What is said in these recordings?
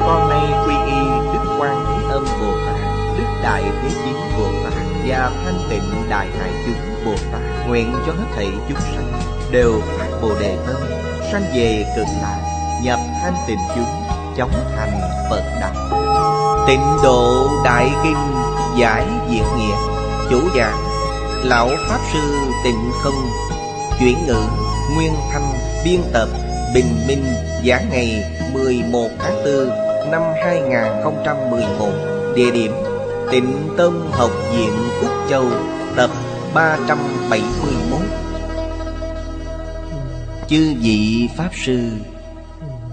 con nay quy y Đức Quan Thế Âm Bồ Tát, Đức Đại Thế chín Bồ Tát Và Thanh Tịnh Đại Hải Chúng Bồ Tát Nguyện cho hết thảy chúng sanh Đều phát Bồ Đề Tâm Sanh về cực lạc, Nhập thanh tịnh chúng, Chóng thành Phật Đạo Tịnh độ Đại Kinh Giải Diệt Nghĩa, Chủ giảng, Lão Pháp Sư Tịnh Không, Chuyển ngữ Nguyên Thanh Biên tập, Bình Minh Giảng ngày 11 tháng 4 năm 2011 Địa điểm Tịnh Tâm Học viện Quốc Châu, Tập 371 Chư vị Pháp Sư,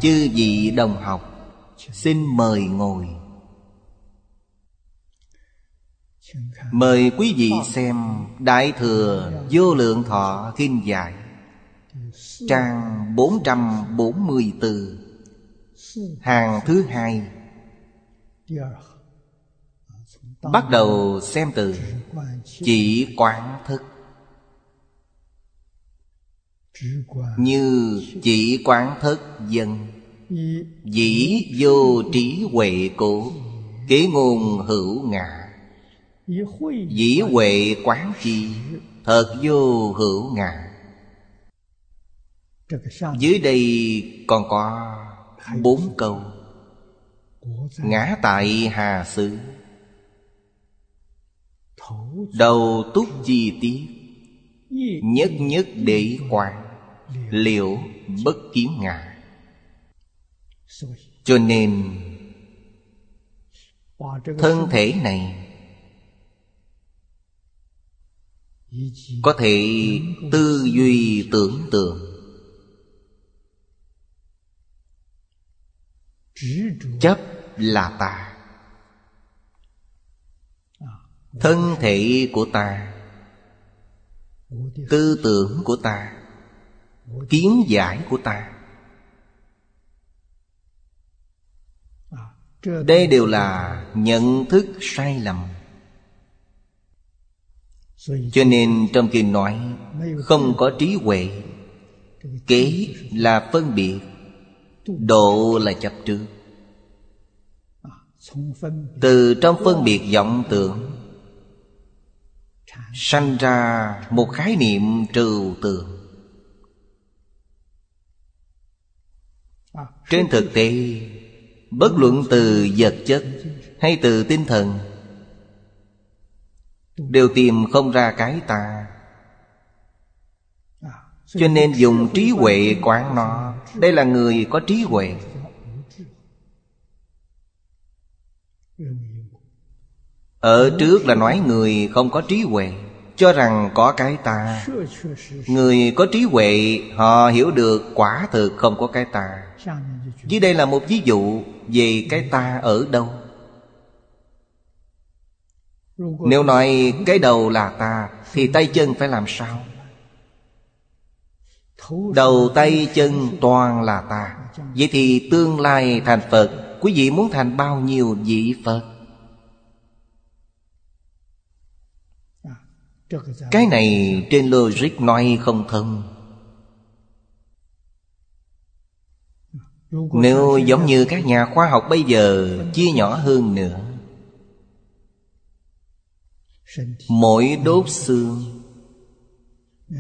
Chư vị đồng học, Xin mời ngồi. Mời quý vị xem Đại Thừa Vô Lượng Thọ Kinh Giải, Trang 444 Hàng thứ hai. Bắt đầu xem từ Chỉ quán thức. Như chỉ quán thức dân, Dĩ vô trí huệ cổ Kế ngôn hữu ngã. Dĩ huệ quán chi, Thật vô hữu ngã. Dưới đây còn có bốn câu. Ngã tại Hà Sư. Đầu túc chi tiết. Nhất nhất để quan. Liệu bất kiến ngã. Cho nên Thân thể này Có thể tư duy tưởng tượng chấp là ta. Thân thể của ta. Tư tưởng của ta. Kiến giải của ta. Đây đều là nhận thức sai lầm. Cho nên trong kinh nói, không có trí huệ, kế là phân biệt. Độ là chấp trước. Từ trong phân biệt vọng tưởng, Sanh ra một khái niệm trừu tượng. Trên thực tế, Bất luận từ vật chất Hay từ tinh thần, Đều tìm không ra cái ta. Cho nên dùng trí huệ quán nó đây là người có trí huệ. Ở trước là nói người không có trí huệ, Cho rằng có cái ta. Người có trí huệ, Họ hiểu được quả thực không có cái ta. Dưới đây là một ví dụ Về cái ta ở đâu. Nếu nói cái đầu là ta, Thì tay chân phải làm sao? Đầu tay chân toàn là ta. Vậy thì tương lai thành Phật, Quý vị muốn thành bao nhiêu vị Phật? Cái này trên logic nói không thông. Nếu giống như các nhà khoa học bây giờ Chia nhỏ hơn nữa, Mỗi đốt xương,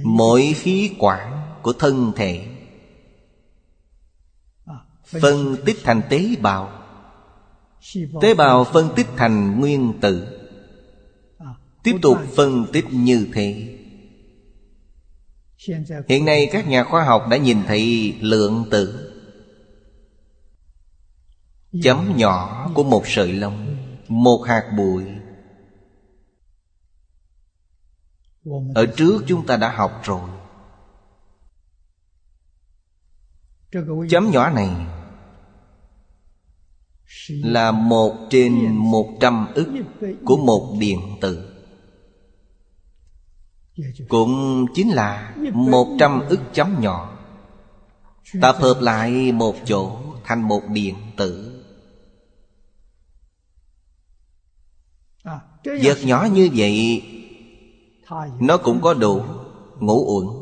Mỗi khí quản của thân thể phân tích thành tế bào tế bào phân tích thành nguyên tử tiếp tục phân tích như thế hiện nay các nhà khoa học đã nhìn thấy lượng tử chấm nhỏ của một sợi lông một hạt bụi ở trước chúng ta đã học rồi Chấm nhỏ này Là một trên một trăm ức Của một điện tử. Cũng chính là một trăm ức chấm nhỏ. Tập hợp lại một chỗ Thành một điện tử. Vật nhỏ như vậy Nó cũng có đủ ngũ uẩn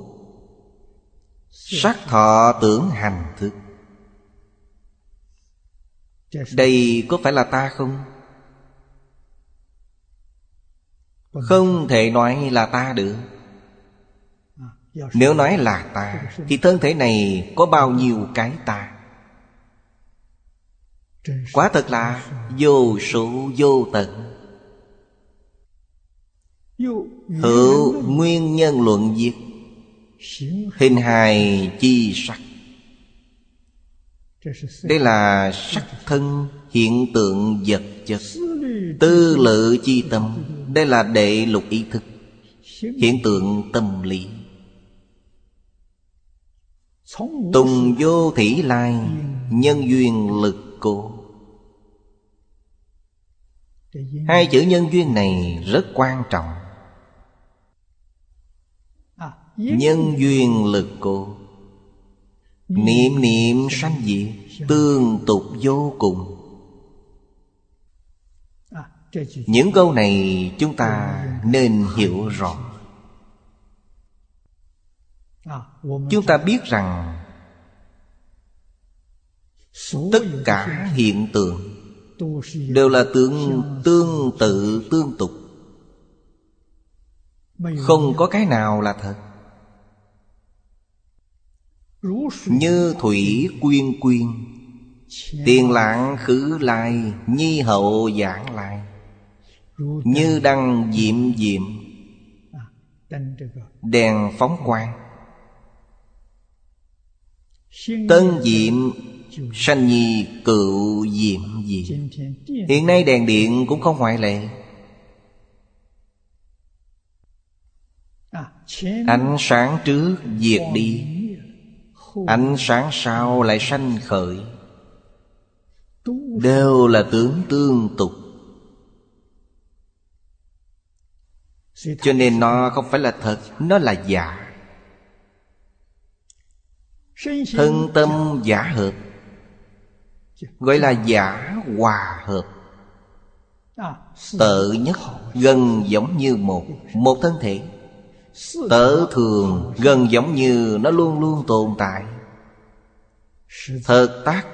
Sắc thọ tưởng hành thức Đây có phải là ta không? Không thể nói là ta được. Nếu nói là ta Thì thân thể này có bao nhiêu cái ta? Quá thật là vô số vô tận. Hữu nguyên nhân luận diệt Hình hài chi sắc. Đây là sắc thân hiện tượng vật chất. Tư lự chi tâm. Đây là đệ lục ý thức. Hiện tượng tâm lý. Tùng vô thủy lai, Nhân duyên lực cố. Hai chữ nhân duyên này rất quan trọng. Nhân duyên lực cố Niệm niệm sanh diệt Tương tục vô cùng. Những câu này chúng ta nên hiểu rõ. Chúng ta biết rằng Tất cả hiện tượng Đều là tương tương tự tương tục. Không có cái nào là thật như thủy quyên quyên, Tiền lạng khứ lai, Nhi hậu giảng lai. Như đăng diệm diệm, Đèn phóng quang. Tân diệm, Sanh nhi cựu diệm diệm. Hiện nay đèn điện cũng không ngoại lệ. Ánh sáng trước diệt đi Ánh sáng sao lại sanh khởi? Đều là tướng tương tục. Cho nên nó không phải là thật, Nó là giả. Thân tâm giả hợp, Gọi là giả hòa hợp. Tự nhất gần giống như một Một thân thể. Tở thường gần giống như nó luôn luôn tồn tại. Thật tác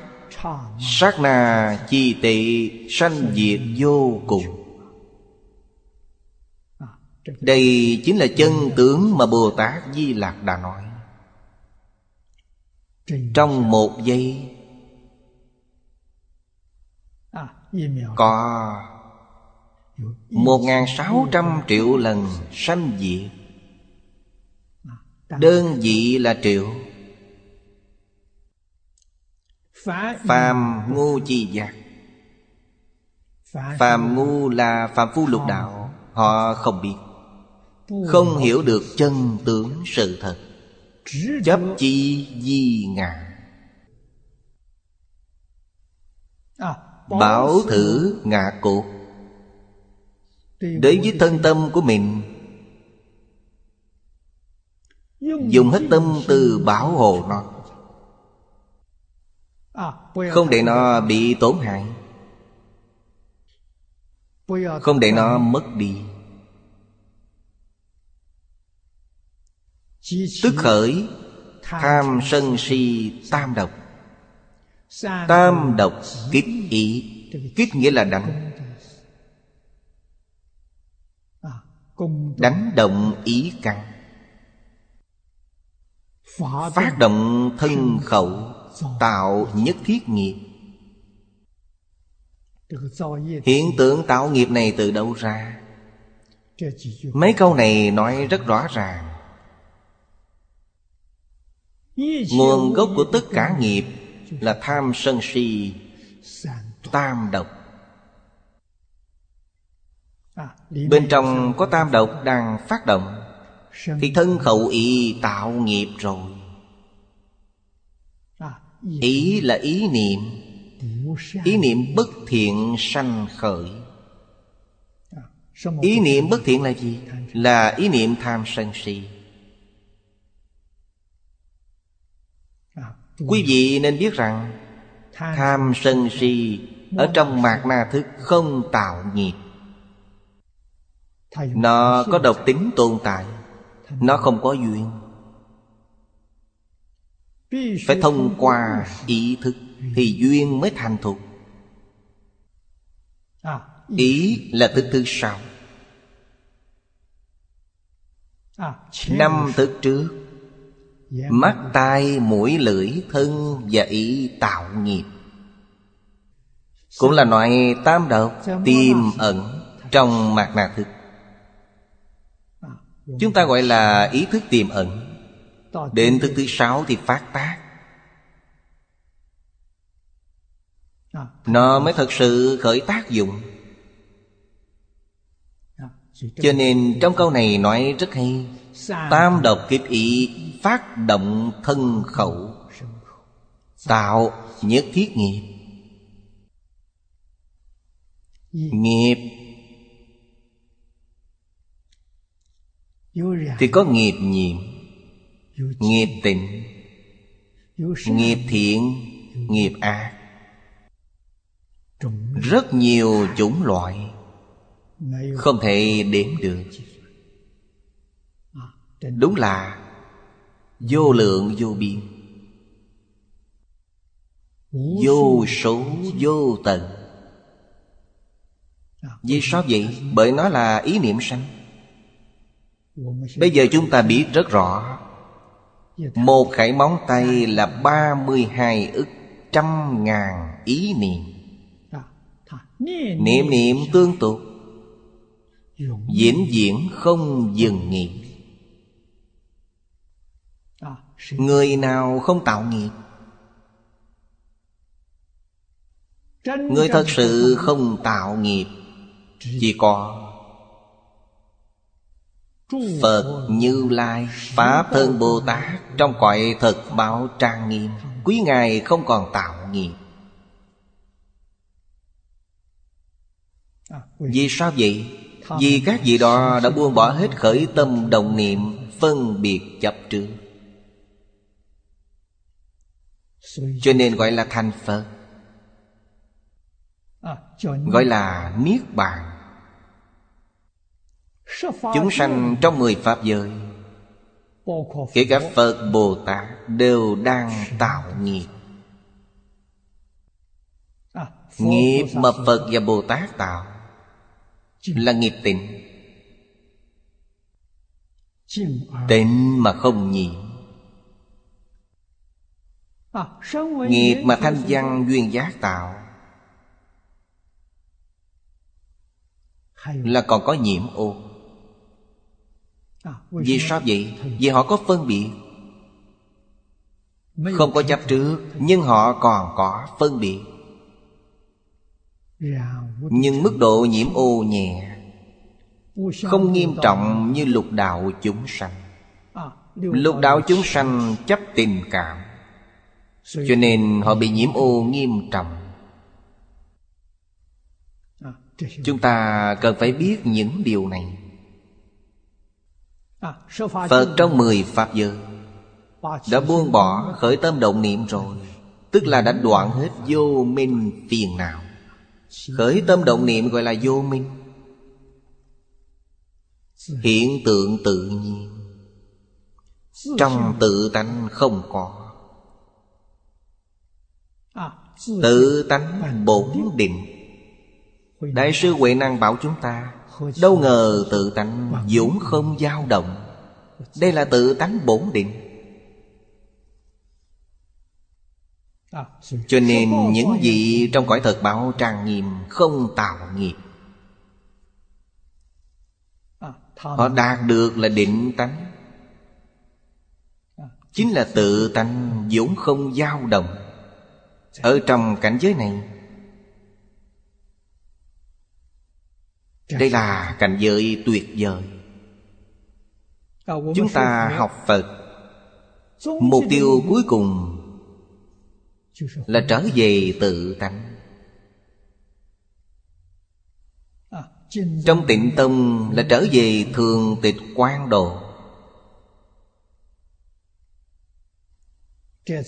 Sát na chi tị sanh diệt vô cùng. Đây chính là chân tướng mà Bồ Tát Di Lạc đã nói. Trong một giây Có Một ngàn sáu trăm triệu lần sanh diệt Đơn vị là triệu. Phàm ngu chi giác. Phàm ngu là phàm phu lục đạo. Họ không biết Không hiểu được chân tướng sự thật. Chấp chi di ngã Bảo thử ngạ cột. Đến với thân tâm của mình Dùng hết tâm từ bảo hộ nó. Không để nó bị tổn hại. Không để nó mất đi. Tức khởi, Tham sân si tam độc. Tam độc kích ý. Kích nghĩa là đánh Đánh động ý căn. Phát động thân khẩu, Tạo nhất thiết nghiệp. Hiện tượng tạo nghiệp này từ đâu ra? Mấy câu này nói rất rõ ràng. Nguồn gốc của tất cả nghiệp Là tham sân si, Tam độc. Bên trong có tam độc đang phát động thì thân khẩu ý tạo nghiệp rồi. Ý là ý niệm. Ý niệm bất thiện sanh khởi. Ý niệm bất thiện là gì? Là ý niệm tham sân si. Quý vị nên biết rằng Tham sân si Ở trong mạt na thức không tạo nghiệp. Nó có độc tính tồn tại nó không có duyên. Phải thông qua ý thức Thì duyên mới thành thục. Ý là thức thứ sau Năm thức trước Mắt, tai, mũi, lưỡi, thân và ý tạo nghiệp. Cũng là loại tam độc tiềm ẩn trong mạt nạ thức. Chúng ta gọi là ý thức tiềm ẩn. Đến thức thứ sáu thì phát tác. Nó mới thật sự khởi tác dụng. Cho nên trong câu này nói rất hay. Tam độc kiếp ý, phát động thân khẩu, Tạo nhất thiết nghiệp. Nghiệp Thì có nghiệp nhiệm Nghiệp tịnh Nghiệp thiện Nghiệp ác. Rất nhiều chủng loại Không thể đếm được. Đúng là Vô lượng vô biên. Vô số vô tận. Vì sao vậy? Bởi nó là ý niệm sanh Bây giờ chúng ta biết rất rõ. Một khải móng tay là ba mươi hai ức trăm ngàn ý niệm. Niệm niệm tương tục. Diễn diễn không dừng nghỉ Người nào không tạo nghiệp? Người thật sự không tạo nghiệp, Chỉ có Phật Như Lai Pháp Thân Bồ Tát, Trong cõi thật báo trang nghiêm, Quý Ngài không còn tạo nghiệp. Vì sao vậy? Vì các vị đó đã buông bỏ hết khởi tâm đồng niệm, Phân biệt chấp trước. Cho nên gọi là thành phật. Gọi là niết bàn chúng sanh trong mười pháp giới, kể cả phật, bồ tát đều đang tạo nghiệp. Nghiệp mà phật và bồ tát tạo là nghiệp tịnh. Tịnh mà không nhiễm Nghiệp mà thanh văn duyên giác tạo Là còn có nhiễm ô. Vì sao vậy? Vì họ có phân biệt. Không có chấp trước, Nhưng họ còn có phân biệt. Nhưng mức độ nhiễm ô nhẹ, Không nghiêm trọng như lục đạo chúng sanh. Lục đạo chúng sanh chấp tình cảm, cho nên họ bị nhiễm ô nghiêm trọng. Chúng ta cần phải biết những điều này phật trong mười pháp giới đã buông bỏ khởi tâm động niệm rồi tức là đã đoạn hết vô minh phiền não. Khởi tâm động niệm gọi là vô minh. Hiện tượng tự nhiên trong tự tánh không có. Tự tánh bổn định. Đại sư Huệ Năng bảo chúng ta Đâu ngờ tự tánh dũng không dao động. Đây là tự tánh bổn định. Cho nên những gì trong cõi thật bảo trang nghiêm Không tạo nghiệp. Họ đạt được là định tánh. Chính là tự tánh dũng không dao động. Ở trong cảnh giới này đây là cảnh giới tuyệt vời. Chúng ta học phật. Mục tiêu cuối cùng là trở về tự tánh. Trong tịnh tông là trở về thường tịch quan độ.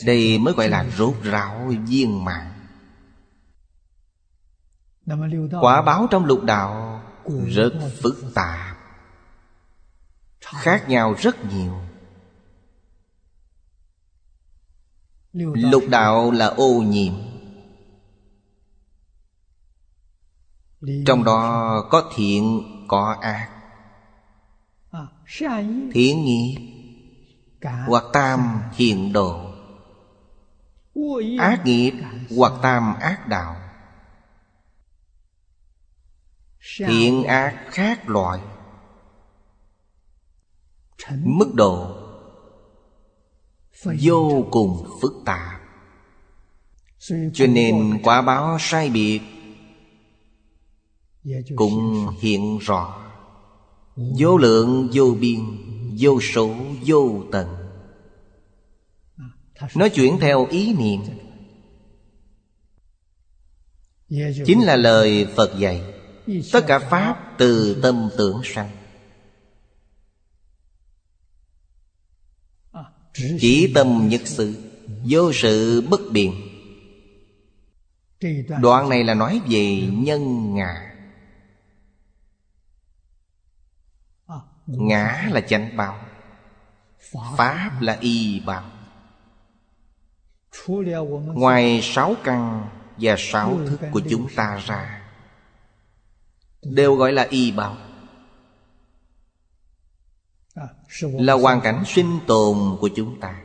Đây mới gọi là rốt ráo viên mạng quả báo trong lục đạo rất phức tạp. Khác nhau rất nhiều. Lục đạo là ô nhiễm. Trong đó có thiện, có ác. Thiện nghiệp. Hoặc tam thiện độ. Ác nghiệp hoặc tam ác đạo Thiện ác khác loại. Mức độ Vô cùng phức tạp. Cho nên quả báo sai biệt Cũng hiện rõ. Vô lượng vô biên Vô số vô tận. Nó chuyển theo ý niệm. Chính là lời Phật dạy Tất cả Pháp từ tâm tưởng sanh. Chỉ tâm nhất sự, Vô sự bất biện. Đoạn này là nói về nhân ngã. Ngã là chánh báo, Pháp là y báo. Ngoài sáu căn và sáu thức của chúng ta ra Đều gọi là y báo Là hoàn cảnh sinh tồn của chúng ta.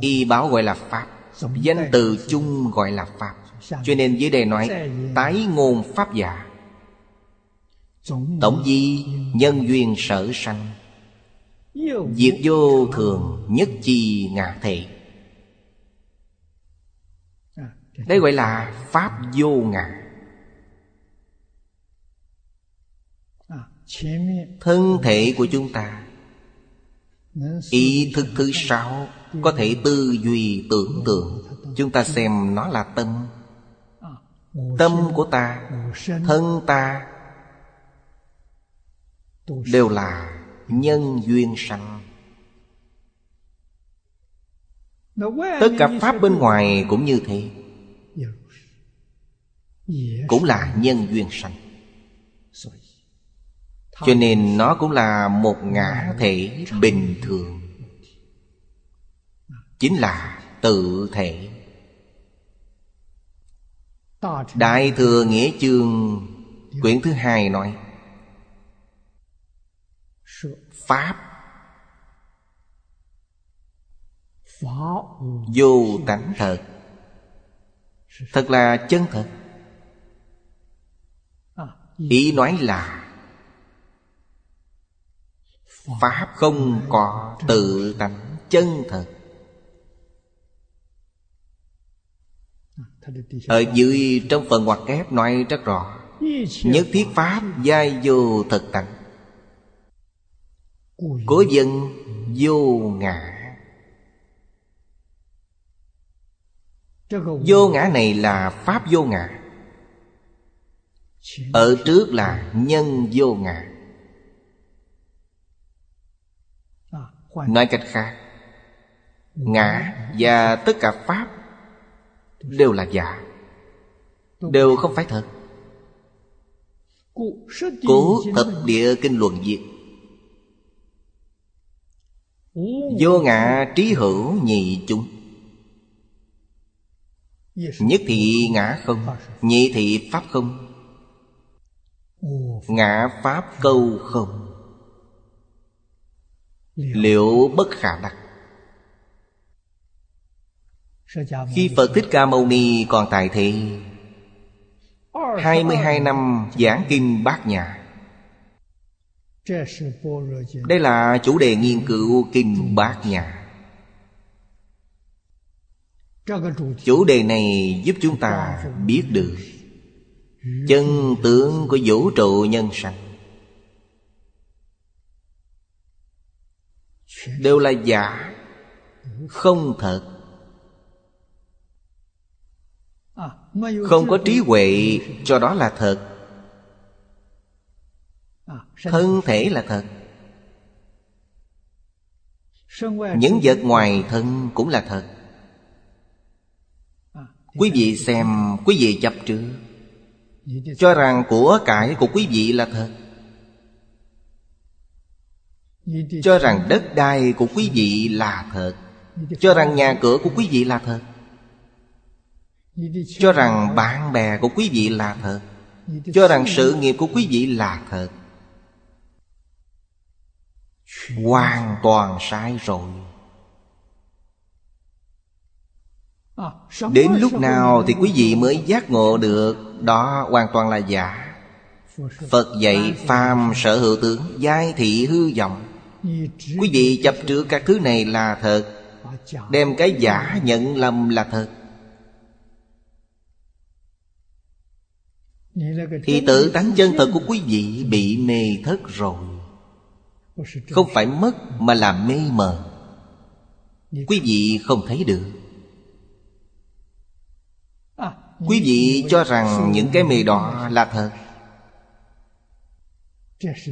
Y báo gọi là Pháp. Danh từ chung gọi là Pháp. Cho nên dưới đây nói Tái ngôn Pháp giả. Tổng di nhân duyên sở sanh. Diệt vô thường nhất chi ngã thể Đây gọi là Pháp vô ngã Thân thể của chúng ta. Ý thức thứ sáu Có thể tư duy tưởng tượng. Chúng ta xem nó là tâm. Tâm của ta Thân ta Đều là nhân duyên sanh. Tất cả Pháp bên ngoài cũng như thế. Cũng là nhân duyên sanh cho nên nó cũng là một ngã thể bình thường. Chính là tự thể. Đại Thừa Nghĩa Chương, Quyển thứ hai nói, Pháp Vô tánh thật. Thật là chân thật. Ý nói là Pháp không có tự tánh chân thật. Ở dưới trong phần ngoặc kép nói rất rõ, Nhất thiết Pháp giai vô thực tánh. Cố dân vô ngã. Vô ngã này là Pháp vô ngã. Ở trước là nhân vô ngã. Nói cách khác Ngã và tất cả Pháp Đều là giả. Đều không phải thật. Cố thập địa kinh luận diệt. Vô ngã trí hữu nhị chúng. Nhất thị ngã không Nhị thị pháp không. Ngã pháp câu không Liệu bất khả đắc Khi Phật Thích Ca Mâu Ni còn tại thị 22 năm giảng kinh bát nhã. Đây là chủ đề nghiên cứu kinh bát nhã. Chủ đề này giúp chúng ta biết được Chân tướng của vũ trụ nhân sanh đều là giả, không thật. Không có trí huệ, cho đó là thật. Thân thể là thật. Những vật ngoài thân cũng là thật. Quý vị xem, Quý vị chập trước Cho rằng của cải của quý vị là thật. Cho rằng đất đai của quý vị là thật. Cho rằng nhà cửa của quý vị là thật. Cho rằng bạn bè của quý vị là thật. Cho rằng sự nghiệp của quý vị là thật. Hoàn toàn sai rồi. Đến lúc nào thì quý vị mới giác ngộ được, Đó hoàn toàn là giả. Phật dạy phàm sở hữu tướng, Giai thị hư vọng. Quý vị chấp trước các thứ này là thật, Đem cái giả nhận lầm là thật. Thì tự tánh chân thật của quý vị bị mê thất rồi. Không phải mất mà là mê mờ. Quý vị không thấy được. Quý vị cho rằng những cái mê đó là thật.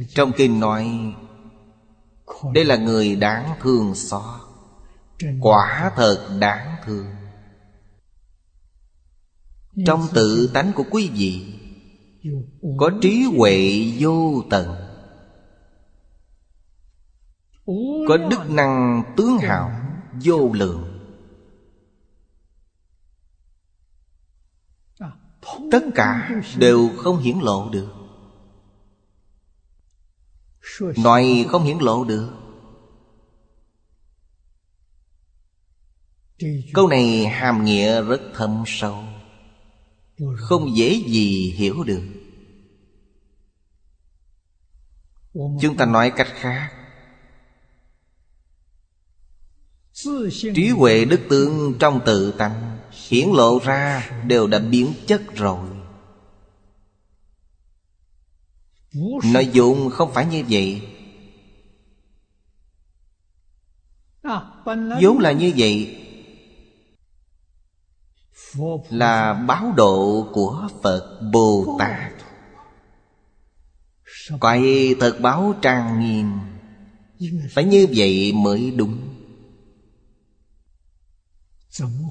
Trong kinh nói đây là người đáng thương xót Quả thật đáng thương. Trong tự tánh của quý vị Có trí huệ vô tận. Có đức năng tướng hào vô lượng. Tất cả đều không hiển lộ được nói không hiển lộ được. Câu này hàm nghĩa rất thâm sâu. Không dễ gì hiểu được. Chúng ta nói cách khác. Trí huệ đức tướng trong tự tánh hiển lộ ra đều đã biến chất rồi nội dụng không phải như vậy. Vốn là như vậy. Là báo độ của phật bồ tát coi thật báo trang nghiêm. Phải như vậy mới đúng.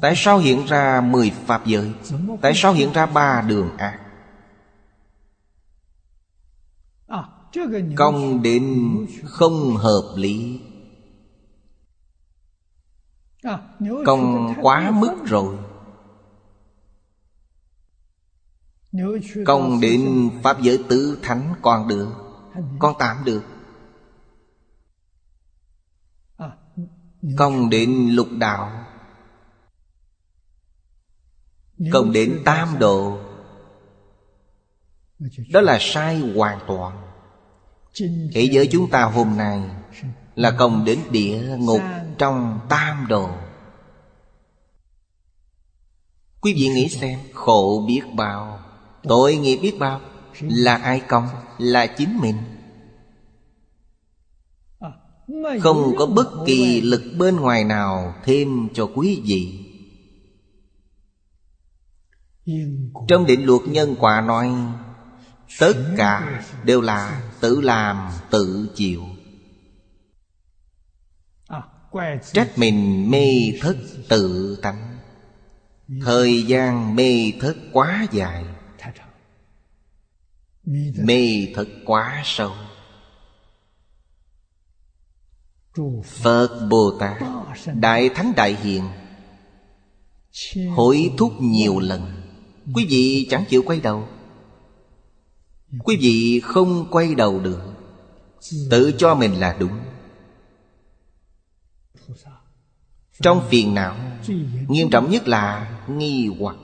Tại sao hiện ra mười pháp giới? Tại sao hiện ra ba đường ác Công đến không hợp lý. Công quá mức rồi. Công đến Pháp giới tứ thánh còn được Con tạm được. Công đến lục đạo. Công đến tam độ. Đó là sai hoàn toàn. Thế giới chúng ta hôm nay Là công đến địa ngục trong tam độ Quý vị nghĩ xem Khổ biết bao Tội nghiệp biết bao Là ai công? Là chính mình. Không có bất kỳ lực bên ngoài nào Thêm cho quý vị. Trong định luật nhân quả nói Tất cả đều là tự làm tự chịu. Trách mình mê thất tự tánh. Thời gian mê thất quá dài. Mê thất quá sâu. Phật. Bồ Tát Đại Thánh Đại Hiện Hối thúc nhiều lần. Quý vị chẳng chịu quay đầu Quý vị không quay đầu được. Tự cho mình là đúng. Trong phiền não, Nghiêm trọng nhất là nghi hoặc.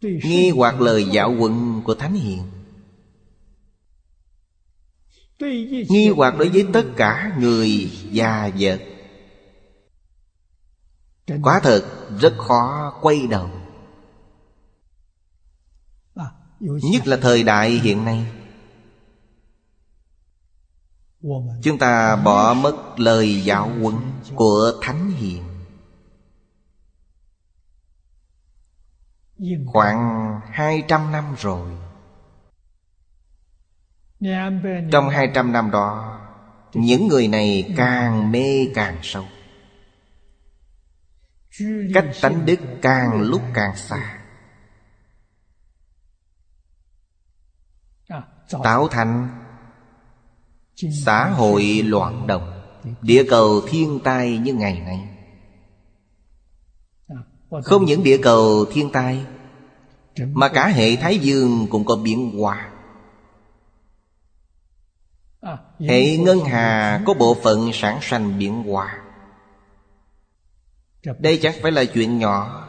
Nghi hoặc lời dạo quận của Thánh Hiền. Nghi hoặc đối với tất cả người già vật quá thật rất khó quay đầu. Nhất là thời đại hiện nay. Chúng ta bỏ mất lời giáo huấn của Thánh Hiền. Khoảng hai trăm năm rồi. Trong hai trăm năm đó, Những người này càng mê càng sâu. Cách tánh đức càng lúc càng xa. Tạo thành Xã hội loạn động Địa cầu thiên tai như ngày nay. Không những địa cầu thiên tai Mà cả hệ Thái Dương cũng có biến hóa. Hệ ngân hà có bộ phận sản sanh biến hóa. Đây chẳng phải là chuyện nhỏ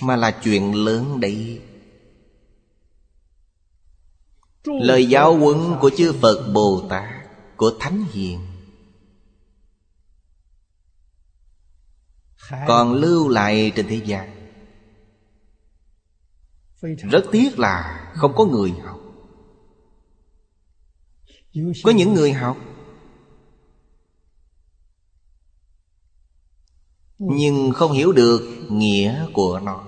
Mà là chuyện lớn đấy Lời giáo huấn của chư Phật Bồ Tát, Của Thánh Hiền. Còn lưu lại trên thế gian. Rất tiếc là không có người học. Có những người học, Nhưng không hiểu được nghĩa của nó.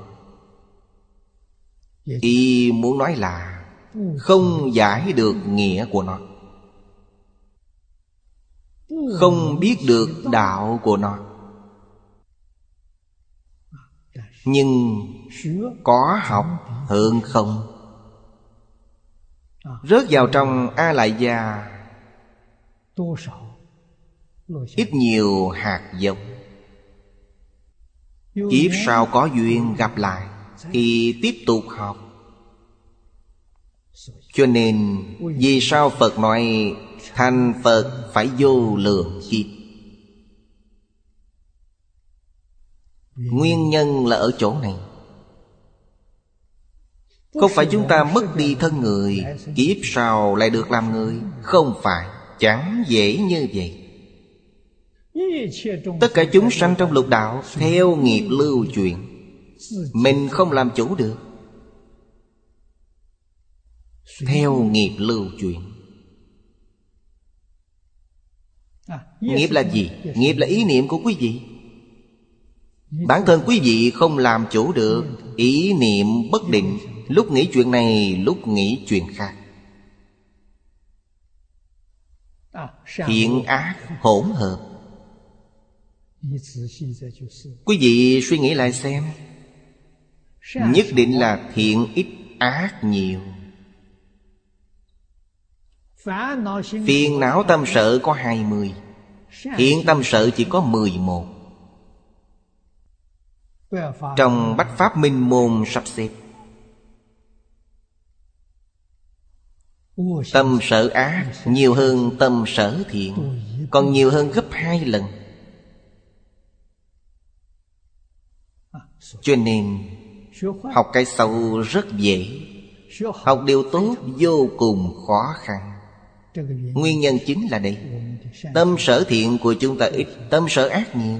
Y muốn nói là không giải được nghĩa của nó. Không biết được đạo của nó. Nhưng có học hơn không? Rớt vào trong a lại gia ít nhiều hạt giống. Kiếp sau có duyên gặp lại thì tiếp tục học cho nên vì sao Phật nói Thành Phật phải vô lượng kiếp Nguyên nhân là ở chỗ này. Không phải chúng ta mất đi thân người Kiếp sau lại được làm người? Không phải Chẳng dễ như vậy. Tất cả chúng sanh trong lục đạo Theo nghiệp lưu truyền. Mình không làm chủ được theo nghiệp lưu chuyển Nghiệp là gì? Nghiệp là ý niệm của quý vị. Bản thân quý vị không làm chủ được Ý niệm bất định. Lúc nghĩ chuyện này Lúc nghĩ chuyện khác. Thiện ác hỗn hợp. Quý vị suy nghĩ lại xem. Nhất định là thiện ít ác nhiều Phiền não tâm sự có hai mươi Hiện tâm sự chỉ có mười một. Trong Bách Pháp Minh Môn sắp xếp, Tâm sở ác nhiều hơn tâm sở thiện, Còn nhiều hơn gấp hai lần. Cho nên, Học cái sâu rất dễ, Học điều tốt vô cùng khó khăn. Nguyên nhân chính là đây. Tâm sở thiện của chúng ta ít, Tâm sở ác nhiều.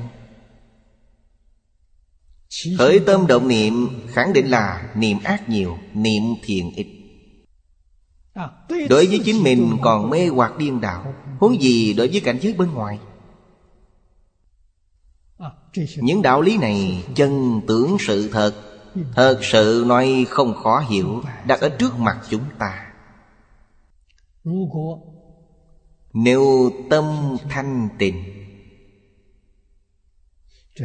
Khởi tâm động niệm, Khẳng định là niệm ác nhiều, Niệm thiện ít. Đối với chính mình còn mê hoặc điên đạo Huống gì đối với cảnh giới bên ngoài? Những đạo lý này chân tưởng sự thật Thật sự nói không khó hiểu, Đặt ở trước mặt chúng ta nếu tâm thanh tịnh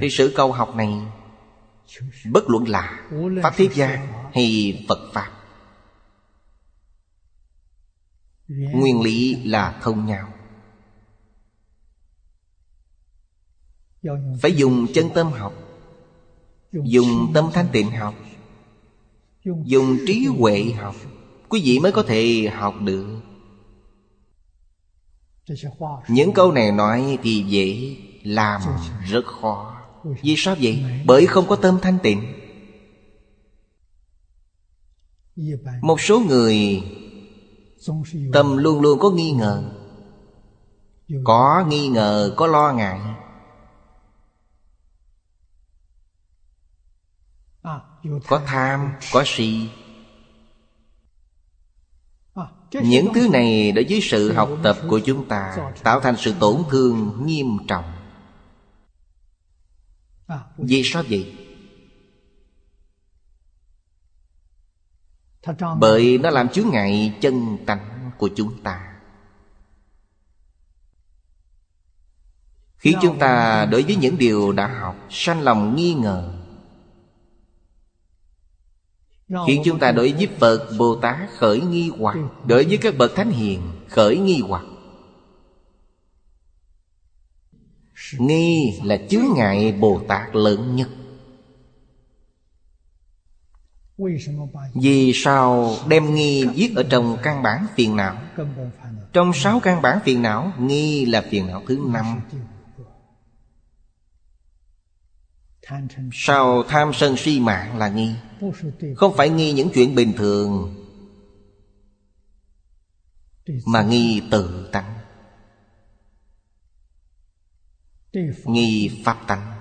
Thì sự câu học này Bất luận là Pháp Thế gia hay Phật Pháp. Nguyên lý là thông nhau. Phải dùng chân tâm học Dùng tâm thanh tịnh học Dùng trí huệ. học Quý vị mới có thể học được những câu này nói thì dễ Làm rất khó. Vì sao vậy? Bởi không có tâm thanh tịnh. Một số người Tâm luôn luôn có nghi ngờ. Có nghi ngờ, có lo ngại. Có tham, có si những thứ này đối với sự học tập của chúng ta tạo thành sự tổn thương nghiêm trọng. Vì sao vậy? Bởi nó làm chướng ngại chân tánh của chúng ta. Khiến chúng ta đối với những điều đã học Sanh lòng nghi ngờ Khiến chúng ta đối với Phật Bồ Tát khởi nghi hoặc Đối với các bậc Thánh Hiền khởi nghi hoặc. Nghi là chướng ngại Bồ Tát lớn nhất. Vì sao đem nghi viết ở trong căn bản phiền não? Trong sáu căn bản phiền não Nghi là phiền não thứ năm Sao tham sân si mạng là nghi? Không phải nghi những chuyện bình thường Mà nghi tự tánh. Nghi Pháp tánh.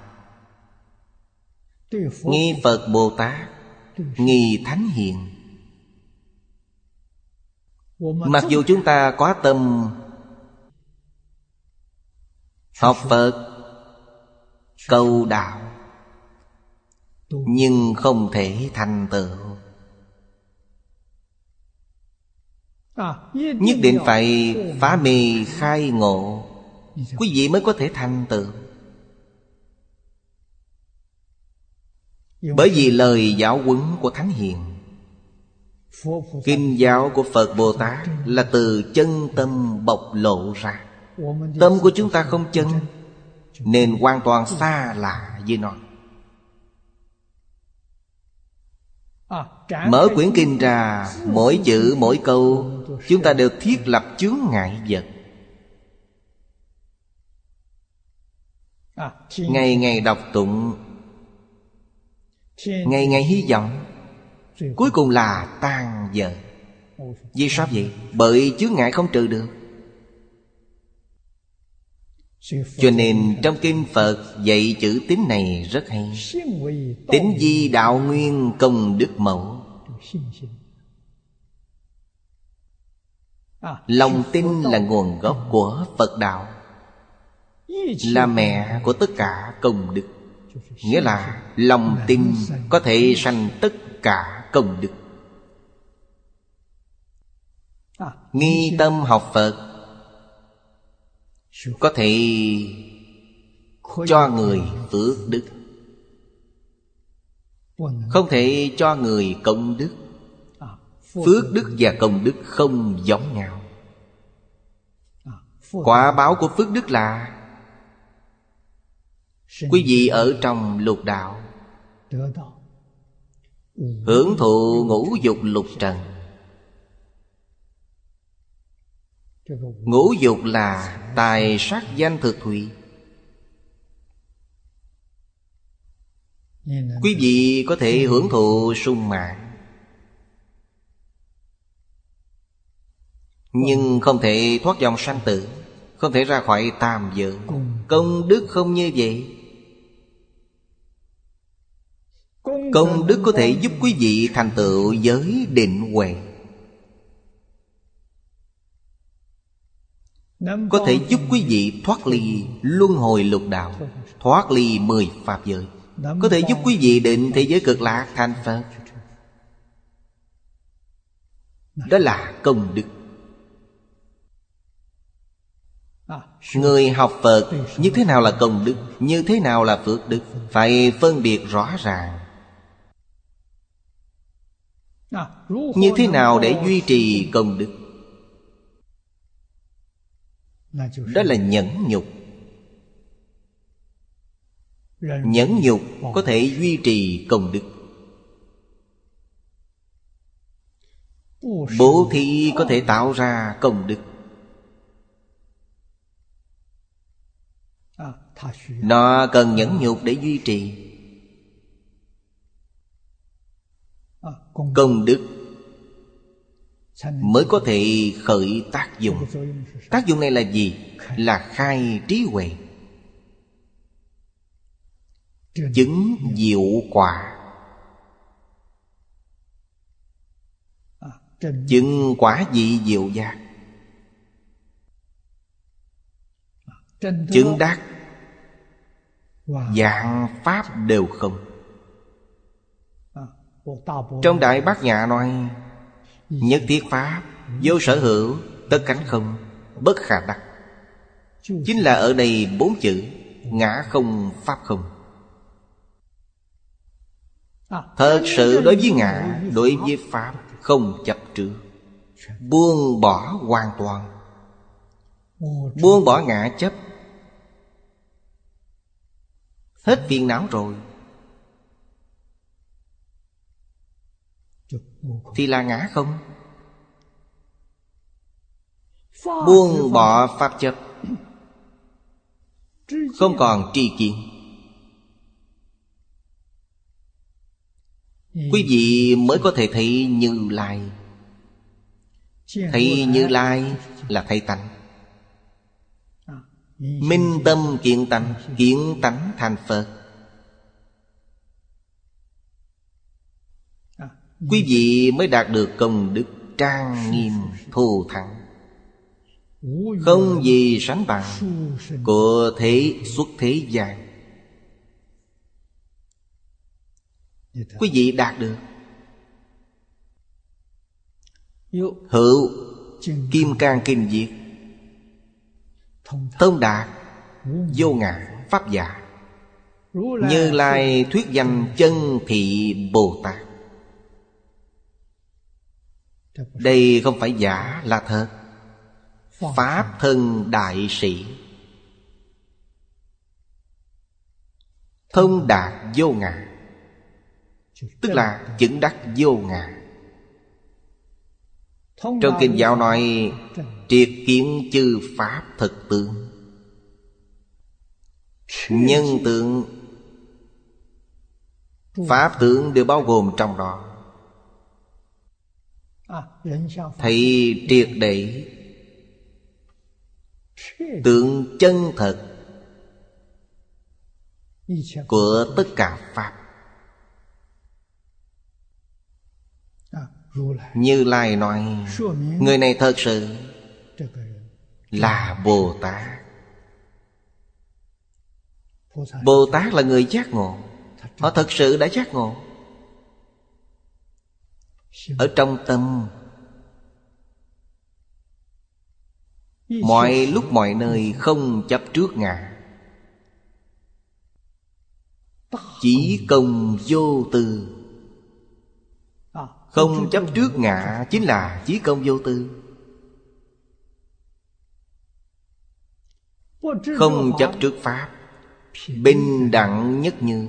Nghi Phật Bồ Tát. Nghi Thánh Hiền. Mặc dù chúng ta có tâm Học Phật Cầu đạo Nhưng không thể thành tựu. Nhất định phải phá mê khai ngộ. Quý vị mới có thể thành tựu. Bởi vì lời giáo huấn của Thánh Hiền Kinh giáo của Phật Bồ Tát Là từ chân tâm bộc lộ ra. Tâm của chúng ta không chân Nên hoàn toàn xa lạ với nó Mở quyển kinh ra Mỗi chữ mỗi câu Chúng ta đều thiết lập chướng ngại vật. Ngày ngày đọc tụng Ngày ngày hy vọng Cuối cùng là tan dở Vì sao vậy? Bởi chướng ngại không trừ được. Cho nên trong kinh Phật dạy chữ tín này rất hay. Tín di đạo nguyên công đức mẫu Lòng tin là nguồn gốc của Phật đạo. Là mẹ của tất cả công đức. Nghĩa là lòng tin có thể sanh tất cả công đức. Nghi tâm học Phật Có thể cho người phước đức Không thể cho người công đức. Phước đức. và công đức không giống nhau. Quả báo của phước đức là Quý vị ở trong lục đạo. Hưởng thụ ngũ dục lục trần. Ngũ dục là tài sát danh thực thủy Quý vị có thể hưởng thụ sung mạng. Nhưng không thể thoát dòng sanh tử Không thể ra khỏi tam giới. Công đức không như vậy. Công đức có thể giúp quý vị thành tựu giới định huệ. Có thể giúp quý vị thoát ly luân hồi lục đạo Thoát ly mười pháp giới Có thể giúp quý vị định thế giới cực lạc thành Phật. Đó là công đức. Người học Phật Như thế nào là công đức Như thế nào là phước đức? Phải phân biệt rõ ràng. Như thế nào để duy trì công đức? Đó là nhẫn nhục nhẫn nhục có thể duy trì công đức. Bố thí có thể tạo ra công đức. Nó cần nhẫn nhục để duy trì. Công đức. Mới có thể khởi tác dụng. tác dụng này là gì? Là khai trí huệ chứng diệu quả. Chứng quả vị diệu giác. Chứng đắc. Dạng pháp đều không. Trong Đại Bát Nhã nói Nhất thiết Pháp Vô sở hữu Tất cánh không Bất khả đắc. Chính là ở đây bốn chữ Ngã không Pháp không Ờ. Thật sự đối với ngã Đối với Pháp, Không chấp trước. Buông bỏ hoàn toàn. Buông bỏ ngã chấp. Hết phiền não rồi. Thì là ngã không? Buông bỏ pháp chấp. Không còn tri kiến. Quý vị mới có thể thấy Như Lai. Thấy Như Lai là thấy tánh. Minh tâm kiện tánh Kiện tánh thành Phật. Quý vị mới đạt được công đức trang nghiêm thù thắng. Không gì sánh bằng Của thế xuất thế gian Quý vị đạt được. Hữu Kim Cang Kinh Diệt. Thông Đạt Vô ngã Pháp giả. Như Lai thuyết danh chân thị Bồ Tát. Đây không phải giả là thật. Pháp thân đại sĩ. Thông đạt vô ngã Tức là chứng đắc vô ngã. Trong kinh giáo nói, Triệt kiến chư Pháp thực tướng. Nhân tượng Pháp tướng đều bao gồm trong đó. Thấy triệt để Tượng chân thật Của tất cả Pháp. Như Lai nói, Người này thật sự Là Bồ Tát Bồ Tát là người giác ngộ. Họ thật sự đã giác ngộ. Ở trong tâm, Mọi lúc mọi nơi không chấp trước ngã Chỉ công vô tư không chấp trước ngã Chính là chí công vô tư. Không chấp trước Pháp, Bình đẳng nhất như.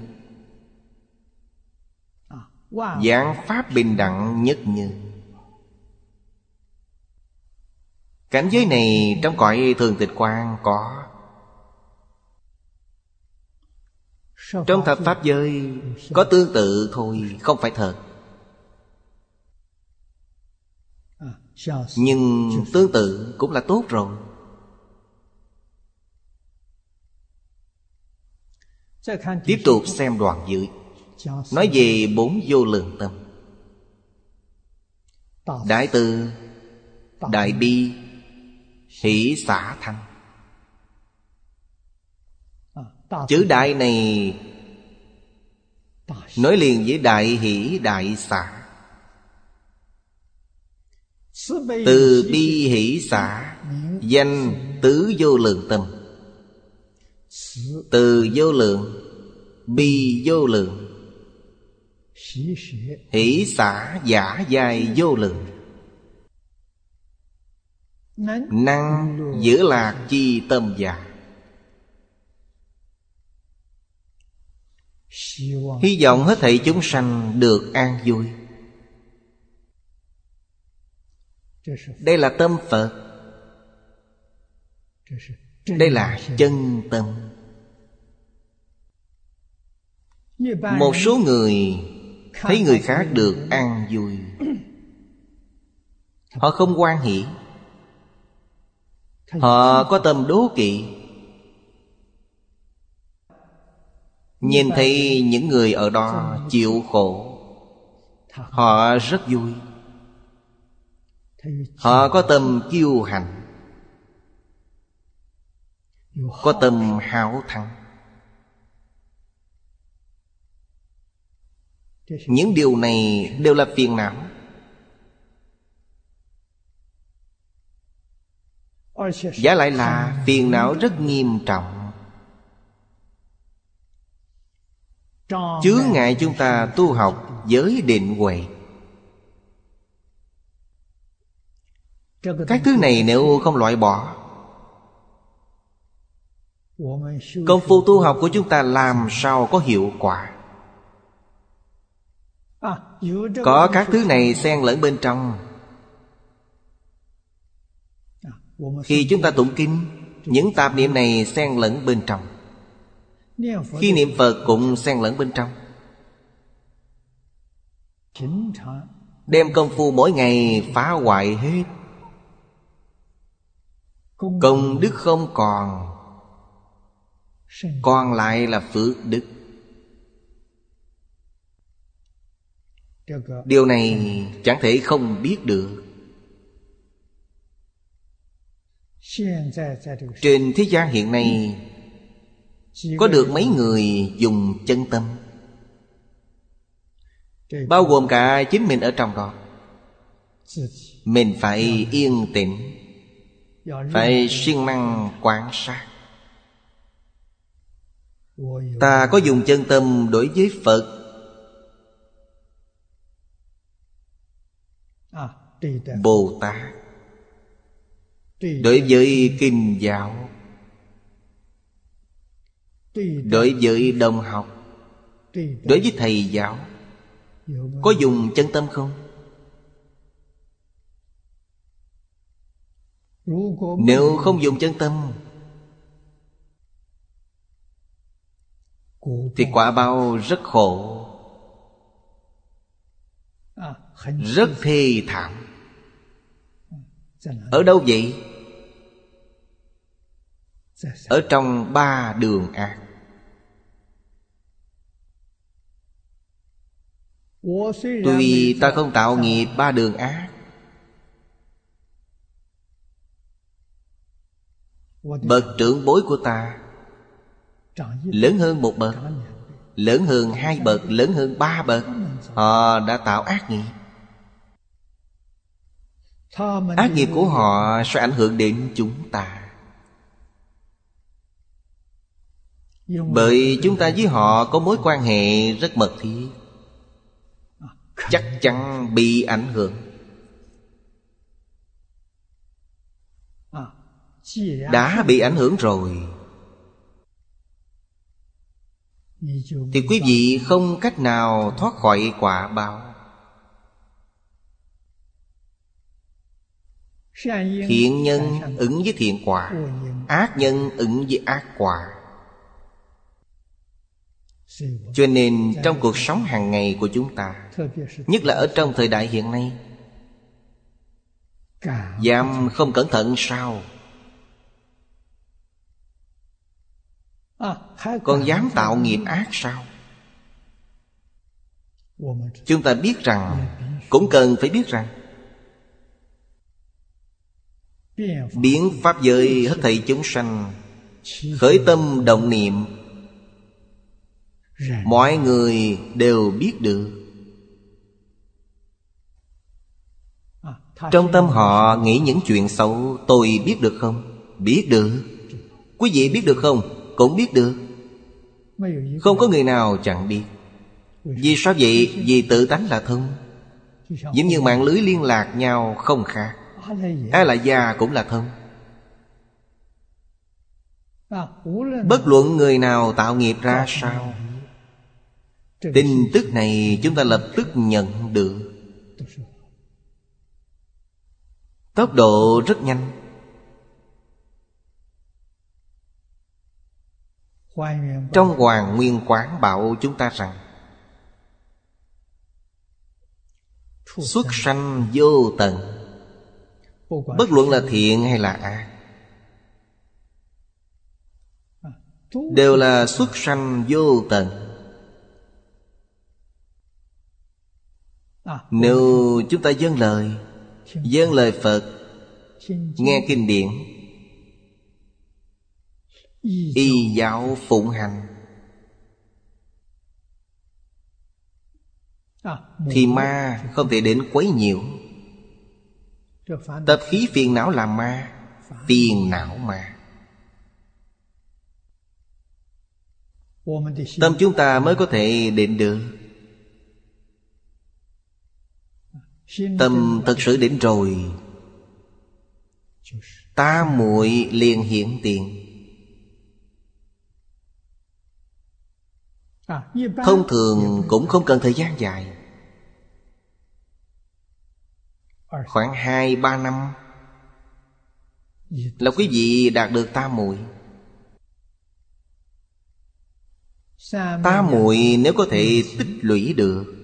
Giảng Pháp bình đẳng nhất như. Cảnh giới này trong cõi thường tịch quan có. Trong thập Pháp giới Có tương tự thôi, Không phải thật. Nhưng tương tự cũng là tốt rồi. Tiếp tục xem đoạn dưới. Nói về bốn vô lượng tâm. Đại từ Đại bi Hỷ xả thanh Chữ đại này Nói liền với đại hỷ đại xả từ bi hỷ xã Danh tứ vô lượng tâm. Từ vô lượng Bi vô lượng. Hỷ xã giả dài vô lượng. Năng giữ lạc chi tâm giả Hy vọng hết thảy chúng sanh được an vui đây là tâm phật. Đây là chân tâm. một số người thấy người khác được an vui. Họ không quan hỷ. Họ có tâm đố kỵ. Nhìn thấy những người ở đó chịu khổ họ rất vui Họ có tâm kiêu hành Có tâm hảo thắng Những điều này đều là phiền não. Giả lại là phiền não rất nghiêm trọng. Chứa ngại chúng ta tu học giới định huệ. Các thứ này nếu không loại bỏ Công phu tu học của chúng ta làm sao có hiệu quả? Có các thứ này xen lẫn bên trong. Khi chúng ta tụng kinh Những tạp niệm này xen lẫn bên trong. Khi niệm Phật cũng xen lẫn bên trong. Đem công phu mỗi ngày phá hoại hết Công đức không còn. Còn lại là phước đức. Điều này chẳng thể không biết được. Trên thế gian hiện nay Có được mấy người dùng chân tâm? Bao gồm cả chính mình ở trong đó. Mình phải yên tĩnh Phải siêng năng quan sát. Ta có dùng chân tâm đối với Phật. Bồ Tát Đối với kinh giáo. Đối với đồng học. Đối với thầy giáo. Có dùng chân tâm không? Nếu không dùng chân tâm, Thì quả bao rất khổ, Rất thê thảm Ở đâu vậy? Ở trong ba đường ác Tuy ta không tạo nghiệp ba đường ác Bậc trưởng bối của ta Lớn hơn một bậc, Lớn hơn hai bậc, Lớn hơn ba bậc. Họ đã tạo ác nghiệp. Ác nghiệp của họ sẽ ảnh hưởng đến chúng ta. Bởi chúng ta với họ có mối quan hệ rất mật thiết, Chắc chắn bị ảnh hưởng. Đã bị ảnh hưởng rồi. Thì quý vị không cách nào thoát khỏi quả báo. Thiện nhân ứng với thiện quả Ác nhân ứng với ác quả. Cho nên trong cuộc sống hàng ngày của chúng ta nhất là ở trong thời đại hiện nay dám không cẩn thận sao còn dám tạo nghiệp ác sao? Chúng ta biết rằng cũng cần phải biết rằng biến pháp giới hết thảy chúng sanh khởi tâm động niệm mọi người đều biết được. Trong tâm họ nghĩ những chuyện xấu tôi biết được không? Biết được. Quý vị biết được không cũng biết được. Không có người nào chẳng biết. Vì sao vậy? Vì tự tánh là thân. Giống như mạng lưới liên lạc nhau không khác. Ai là già cũng là thân. Bất luận người nào tạo nghiệp ra sao, tin tức này chúng ta lập tức nhận được. Tốc độ rất nhanh. Trong hoàng nguyên quán bảo chúng ta rằng xuất sanh vô tận. Bất luận là thiện hay là ác đều là xuất sanh vô tận. Nếu chúng ta dâng lời Dâng lời Phật Nghe kinh điển Y giáo phụng hành. Thì ma không. thể đến quấy nhiều Tập khí phiền não làm ma Phiền não mà Tâm chúng ta mới có thể định được. Tâm thật sự định rồi. Ta muội liền hiện tiền Thông thường cũng không cần thời gian dài. Khoảng hai, ba năm Là quý vị đạt được tam muội. Ta muội nếu có thể tích lũy được,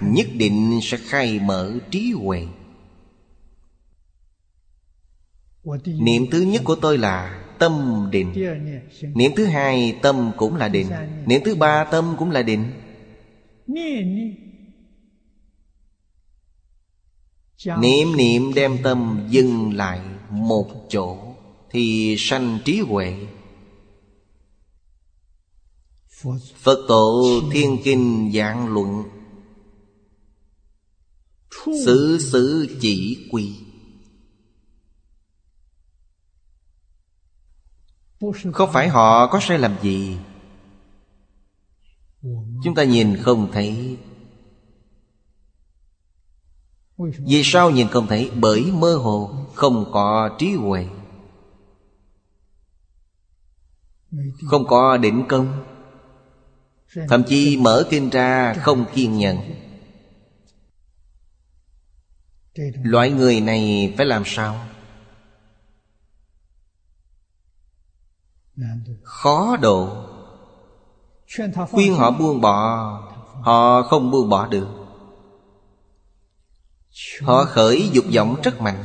Nhất định sẽ khai mở trí huệ. Niệm thứ nhất của tôi là tâm định. Niệm thứ hai tâm cũng là định. Niệm thứ ba tâm cũng là định. Niệm niệm đem tâm dừng lại một chỗ Thì sanh trí huệ. Phật. Tổ thiên kinh dạng luận. Xứ xứ chỉ quy Không phải họ có sai lầm gì? Chúng ta nhìn không thấy. Vì sao nhìn không thấy? Bởi mơ hồ, Không có trí huệ. Không có định công. Thậm chí mở kinh ra không kiên nhẫn. Loại người này phải làm sao? Khó độ. Khuyên họ buông bỏ, Họ không buông bỏ được. Họ khởi dục vọng rất mạnh,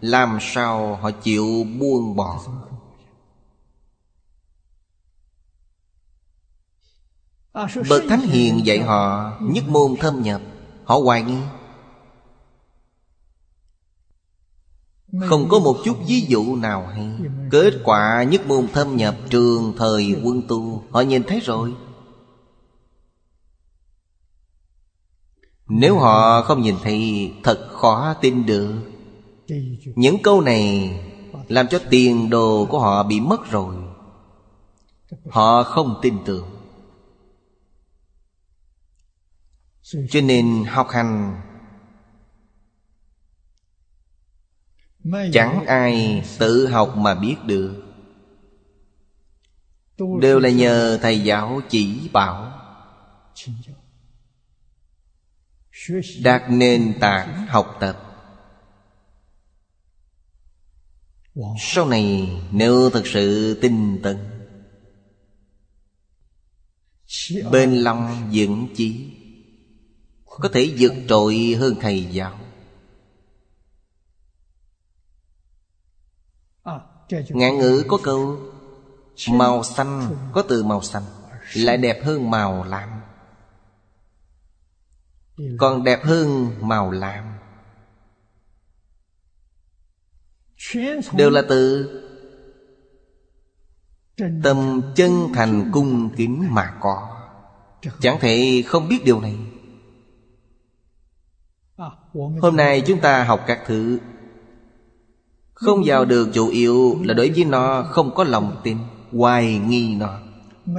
Làm sao họ chịu buông bỏ? Bậc Thánh Hiền dạy họ Nhất môn thâm nhập, Họ hoài nghi. Không có một chút ví dụ nào hay. Kết quả nhất môn thâm nhập trường thời quân tu. Họ nhìn thấy rồi. Nếu họ không nhìn thấy Thật khó tin được. Những câu này Làm cho tiền đồ của họ bị mất rồi. Họ không tin tưởng. Cho nên học hành Chẳng ai tự học mà biết được. Đều là nhờ thầy giáo chỉ bảo. Đạt nền tảng học tập. Sau này nếu thực sự tinh tấn Bên lòng vững chí Có thể vượt trội hơn thầy giáo Ngạn ngữ có câu, Màu xanh có từ màu xanh, Lại đẹp hơn màu lam. Còn đẹp hơn màu lam. Đều là từ Tâm chân thành cung kính mà có. Chẳng thể không biết điều này. Hôm nay chúng ta học các thứ không vào được chủ yếu là đối với nó không có lòng tin, Hoài nghi nó,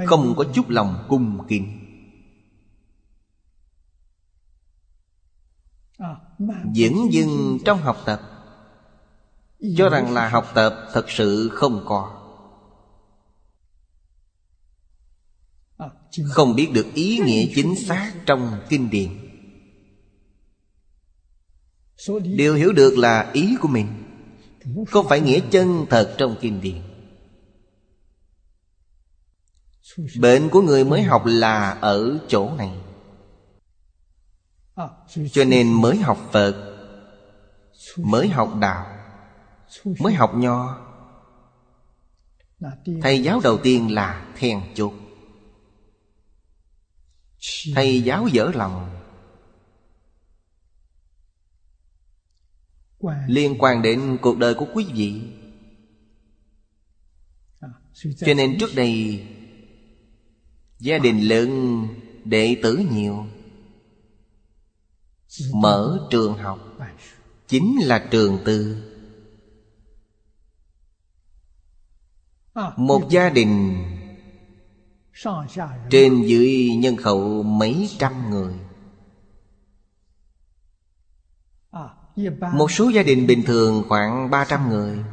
Không có chút lòng cung kính. Vẫn dưng trong học tập, Cho rằng là học tập thật sự không có. Không biết được ý nghĩa chính xác trong kinh điển. Điều hiểu được là ý của mình không phải nghĩa chân thật trong kinh điển Bệnh của người mới học là ở chỗ này. Cho nên mới học Phật, Mới học Đạo, Mới học Nho. Thầy giáo đầu tiên là then chốt Thầy giáo dở lòng. Liên quan đến cuộc đời của quý vị. Cho nên trước đây gia đình lớn đệ tử nhiều. Mở trường học. Chính là trường tư. Một gia đình Trên dưới nhân khẩu mấy trăm người Một số gia đình bình thường khoảng 300 người.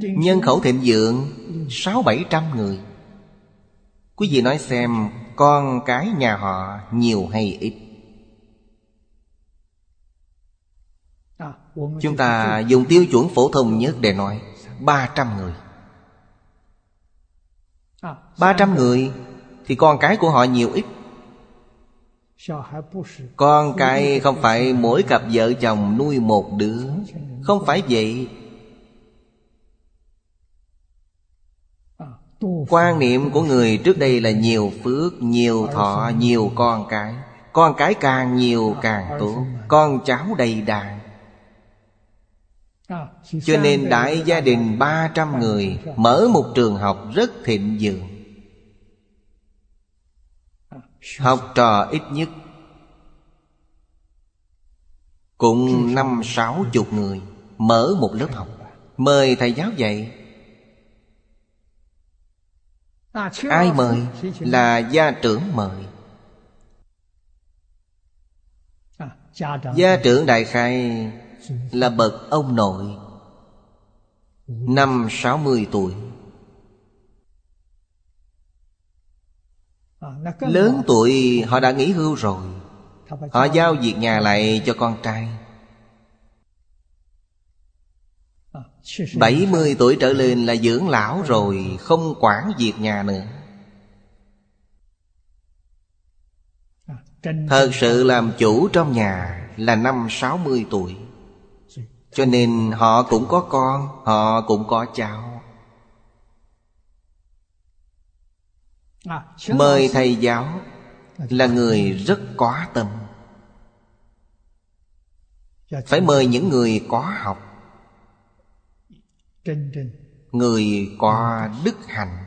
Nhân khẩu thịnh vượng, Sáu bảy trăm người. Quý vị nói xem, Con cái nhà họ nhiều hay ít? Chúng ta dùng tiêu chuẩn phổ thông nhất để nói 300 người. 300 người Thì con cái của họ nhiều ít? Con cái không phải mỗi cặp vợ chồng nuôi một đứa. Không phải vậy. Quan niệm của người trước đây là nhiều phước, nhiều thọ, nhiều con cái. Con cái càng nhiều càng tốt. Con cháu đầy đàn. Cho nên đại gia đình 300 người Mở một trường học rất thịnh vượng Học trò ít nhất Cũng năm sáu chục người Mở một lớp học. Mời thầy giáo dạy. Ai mời là gia trưởng mời. Gia trưởng đại khai là bậc ông nội Năm sáu mươi tuổi Lớn tuổi họ đã nghỉ hưu rồi. Họ giao việc nhà lại cho con trai. 70 tuổi trở lên là dưỡng lão rồi Không quản việc nhà nữa. Thật sự làm chủ trong nhà là năm 60 tuổi. Cho nên họ cũng có con Họ cũng có cháu Mời thầy giáo Là người rất có tâm. Phải mời những người có học. Người có đức hạnh.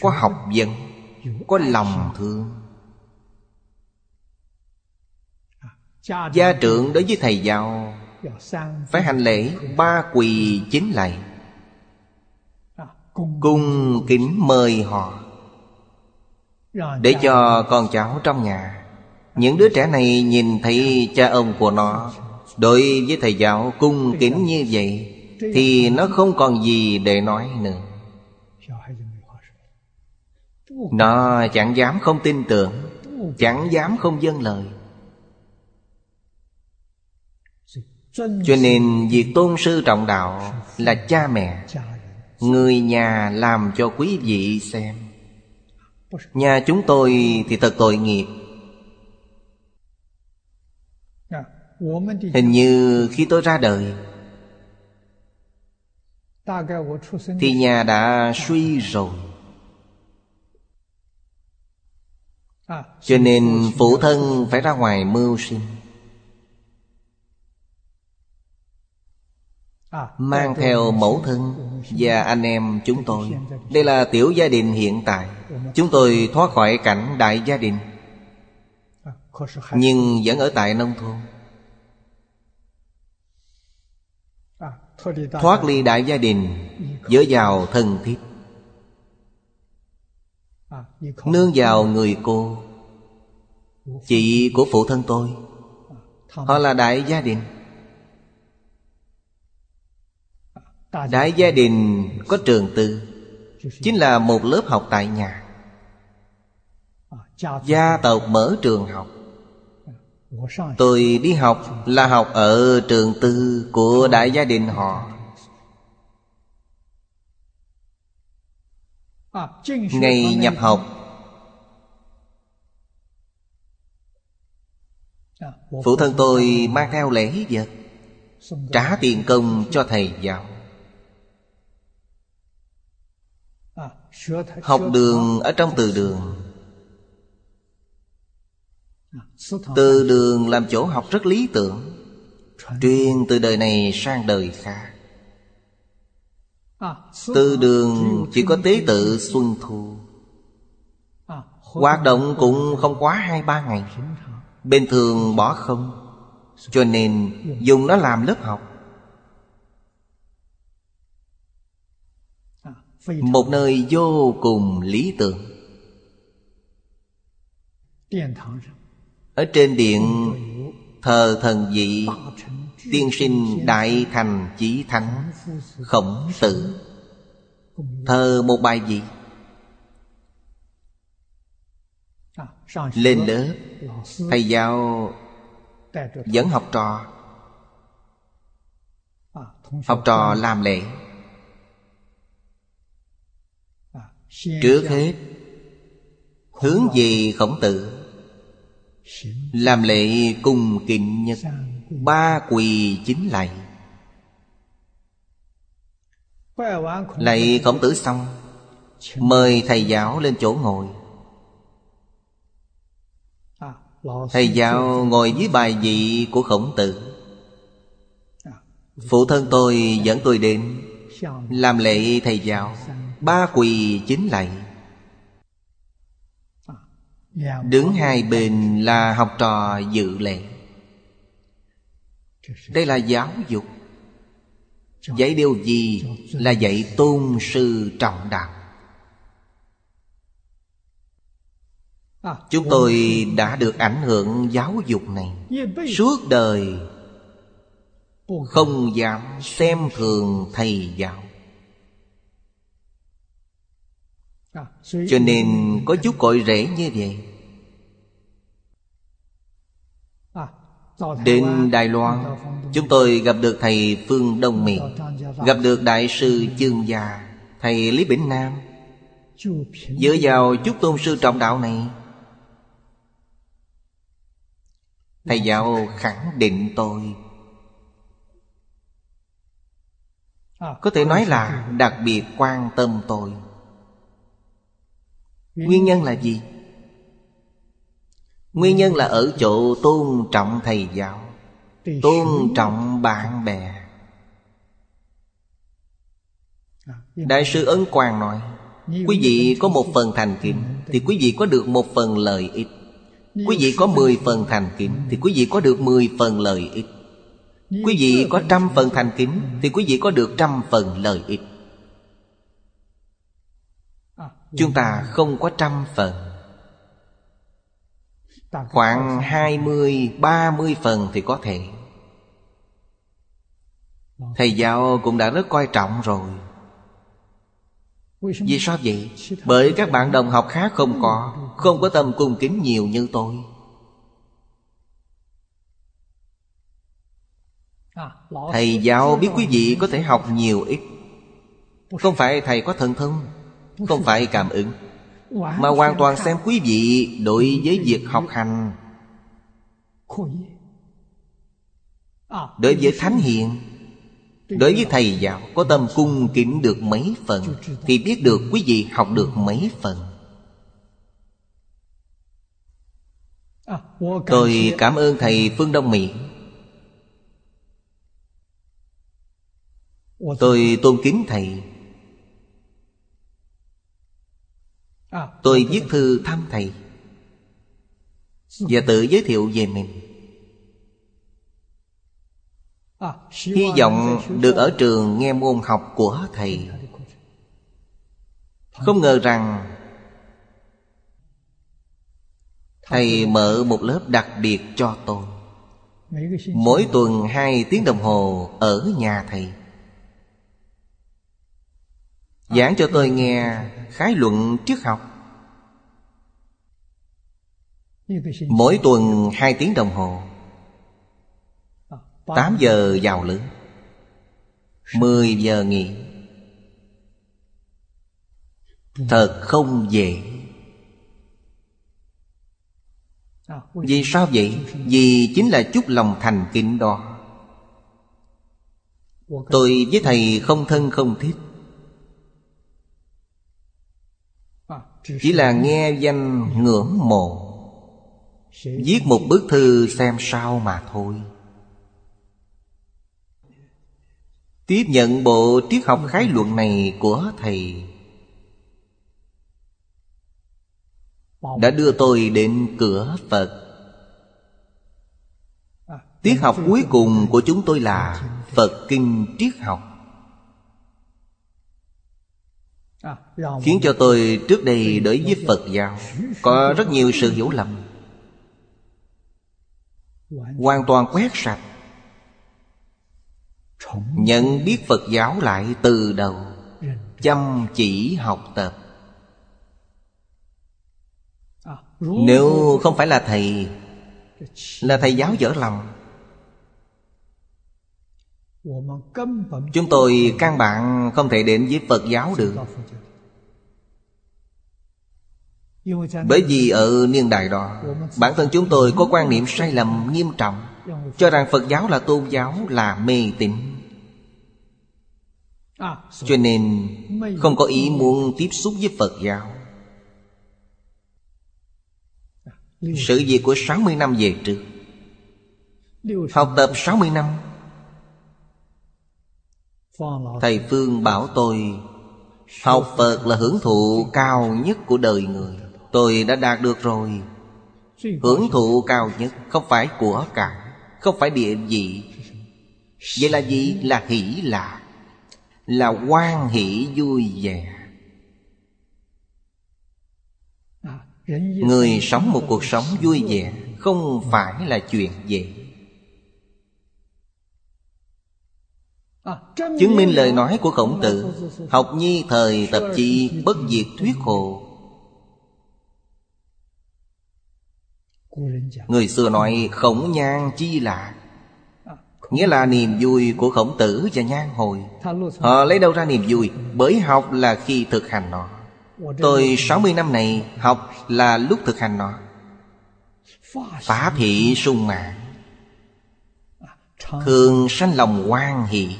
Có học vấn Có lòng thương. Gia trưởng đối với thầy giáo Phải hành lễ ba quỳ chính lạy Cung kính mời họ. Để cho con cháu trong nhà Những đứa trẻ này nhìn thấy cha ông của nó Đối với thầy giáo cung kính như vậy Thì nó không còn gì để nói nữa. Nó chẳng dám không tin tưởng Chẳng dám không dâng lời. Cho nên việc tôn sư trọng đạo Là cha mẹ Người nhà làm cho quý vị xem. Nhà chúng tôi thì thật tội nghiệp. Hình như khi tôi ra đời, Thì nhà đã suy rồi. Cho nên phụ thân phải ra ngoài mưu sinh. Mang theo mẫu thân và anh em chúng tôi. Đây là tiểu gia đình hiện tại. Chúng tôi thoát khỏi cảnh đại gia đình. Nhưng vẫn ở tại nông thôn. Thoát ly đại gia đình, Dựa vào thân thiết. Nương vào người cô, Chị của phụ thân tôi. Họ là đại gia đình. Đại gia đình có trường tư, Chính là một lớp học tại nhà. Gia tộc mở trường học. Tôi đi học là học ở trường tư của đại gia đình họ. Ngày nhập học, Phụ thân tôi mang theo lễ vật, Trả tiền công cho thầy giáo. Học đường ở trong từ đường. Từ đường làm chỗ học rất lý tưởng, Truyền từ đời này sang đời khác. Từ đường chỉ có tế tự xuân thu. Hoạt động cũng không quá hai ba ngày, Bên thường bỏ không, Cho nên dùng nó làm lớp học. Một nơi vô cùng lý tưởng. Ở trên điện thờ thần vị Tiên sinh đại thành chí thánh Khổng tử. Thờ một bài gì? Lên lớp Thầy giáo Dẫn học trò. Học trò làm lễ Trước hết, Hướng về khổng tử? Làm lễ cùng kính nhất, Ba quỳ chính lạy. Lạy khổng tử xong, Mời thầy giáo lên chỗ ngồi. Thầy giáo ngồi dưới bài vị của khổng tử. Phụ thân tôi dẫn tôi đến, Làm lễ thầy giáo. Ba quỳ chính lạy. Đứng hai bên là học trò dự lệ, Đây là giáo dục. Dạy điều gì là dạy tôn sư trọng đạo. Chúng tôi đã được ảnh hưởng giáo dục này. Suốt đời Không dám xem thường thầy giáo. Cho nên có chút cội rễ như vậy. Đến Đài Loan Chúng tôi gặp được thầy Phương Đông Miền Gặp được Đại sư Chương Gia Thầy Lý Bỉnh Nam. Dựa vào chút tôn sư trọng đạo này Thầy giáo khẳng định tôi. Có thể nói là đặc biệt quan tâm tôi Nguyên nhân là gì? Nguyên nhân là ở chỗ tôn trọng thầy giáo Tôn trọng bạn bè. Đại sư Ấn Quang nói Quý vị có một phần thành kính Thì quý vị có được một phần lợi ích. Quý vị có mười phần thành kính Thì quý vị có được mười phần lợi ích. Quý vị có trăm phần thành kính Thì quý vị có được trăm phần lợi ích Chúng ta không có trăm phần. Khoảng hai mươi, ba mươi phần thì có thể. Thầy giáo cũng đã rất coi trọng rồi. Vì sao vậy? Bởi các bạn đồng học khác không có Không có tâm cung kính nhiều như tôi. Thầy giáo biết quý vị có thể học nhiều ít. Không phải thầy có thần thông. Không phải cảm ứng, Mà hoàn toàn xem quý vị đối với việc học hành. Đối với Thánh hiền, Đối với thầy giáo, có tâm cung kính được mấy phần, Thì biết được quý vị học được mấy phần. Tôi cảm ơn thầy Phương Đông Mỹ. Tôi tôn kính thầy. Tôi viết thư thăm thầy Và tự giới thiệu về mình. Hy vọng được ở trường nghe môn học của thầy. Không ngờ rằng Thầy mở một lớp đặc biệt cho tôi. Mỗi tuần hai tiếng đồng hồ ở nhà thầy. Giảng cho tôi nghe khái luận triết học. Mỗi tuần hai tiếng đồng hồ. 8 giờ vào lưỡng 10 giờ nghỉ. Thật không dễ. Vì sao vậy? Vì chính là chút lòng thành kính đó. Tôi với thầy không thân không thích Chỉ là nghe danh ngưỡng mộ. Viết một bức thư xem sao mà thôi. Tiếp nhận bộ triết học khái luận này của Thầy. Đã đưa tôi đến cửa Phật. Tiết học cuối cùng của chúng tôi là Phật Kinh Triết học. Khiến cho tôi trước đây đối với Phật giáo Có rất nhiều sự hiểu lầm. Hoàn toàn quét sạch. Nhận biết Phật giáo lại từ đầu Chăm chỉ học tập. Nếu không phải là thầy Là thầy giáo dở lòng Chúng tôi căn bản không thể đến với Phật giáo được. Bởi vì ở niên đại đó Bản thân chúng tôi có quan niệm sai lầm nghiêm trọng Cho rằng Phật giáo là tôn giáo là mê tín. Cho nên không có ý muốn tiếp xúc với Phật giáo. Sự việc của 60 năm về trước. Học tập 60 năm Thầy Phương bảo tôi, Học Phật là hưởng thụ cao nhất của đời người. Tôi đã đạt được rồi. Hưởng thụ cao nhất Không phải của cả Không phải địa vị. Vậy là gì? Là hỷ lạc, Là quan hỷ vui vẻ. Người sống một cuộc sống vui vẻ Không phải là chuyện dễ. Chứng minh lời nói của khổng tử, Học nhi thời tập chi bất diệt thuyết hồ. Người xưa nói khổng nhan chi lạ Nghĩa là niềm vui của khổng tử và nhan hồi. Họ lấy đâu ra niềm vui? Bởi học là khi thực hành nó. Tôi 60 năm này học là lúc thực hành nó. Phá thị sung mạng Thường sanh lòng quan hỷ.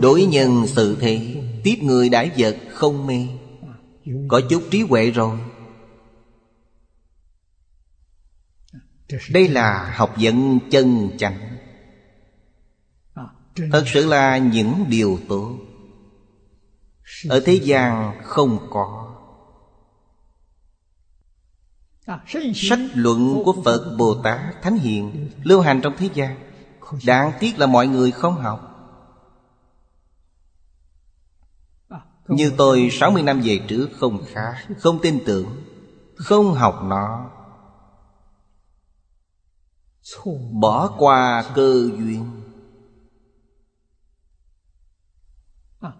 Đối nhân sự thế Tiếp người đãi vật không mê. Có chút trí huệ rồi. Đây là học dẫn chân chánh. Thật sự là những điều tốt. Ở thế gian không có. Sách luận của Phật Bồ Tát Thánh Hiền Lưu hành trong thế gian. Đáng tiếc là mọi người không học. Như tôi 60 năm về trước không khác, Không tin tưởng, Không học nó. Bỏ qua cơ duyên.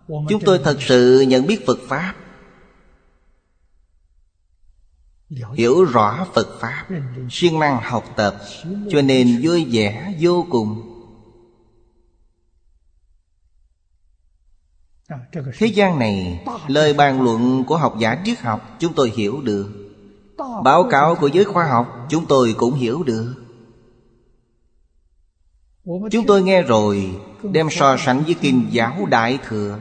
Chúng tôi thật sự nhận biết Phật Pháp. Hiểu rõ Phật Pháp, siêng năng học tập, Cho nên vui vẻ, vô cùng. Thế gian này Lời bàn luận của học giả triết học Chúng tôi hiểu được. Báo cáo của giới khoa học Chúng tôi cũng hiểu được. Chúng tôi nghe rồi Đem so sánh với kinh giáo Đại Thừa.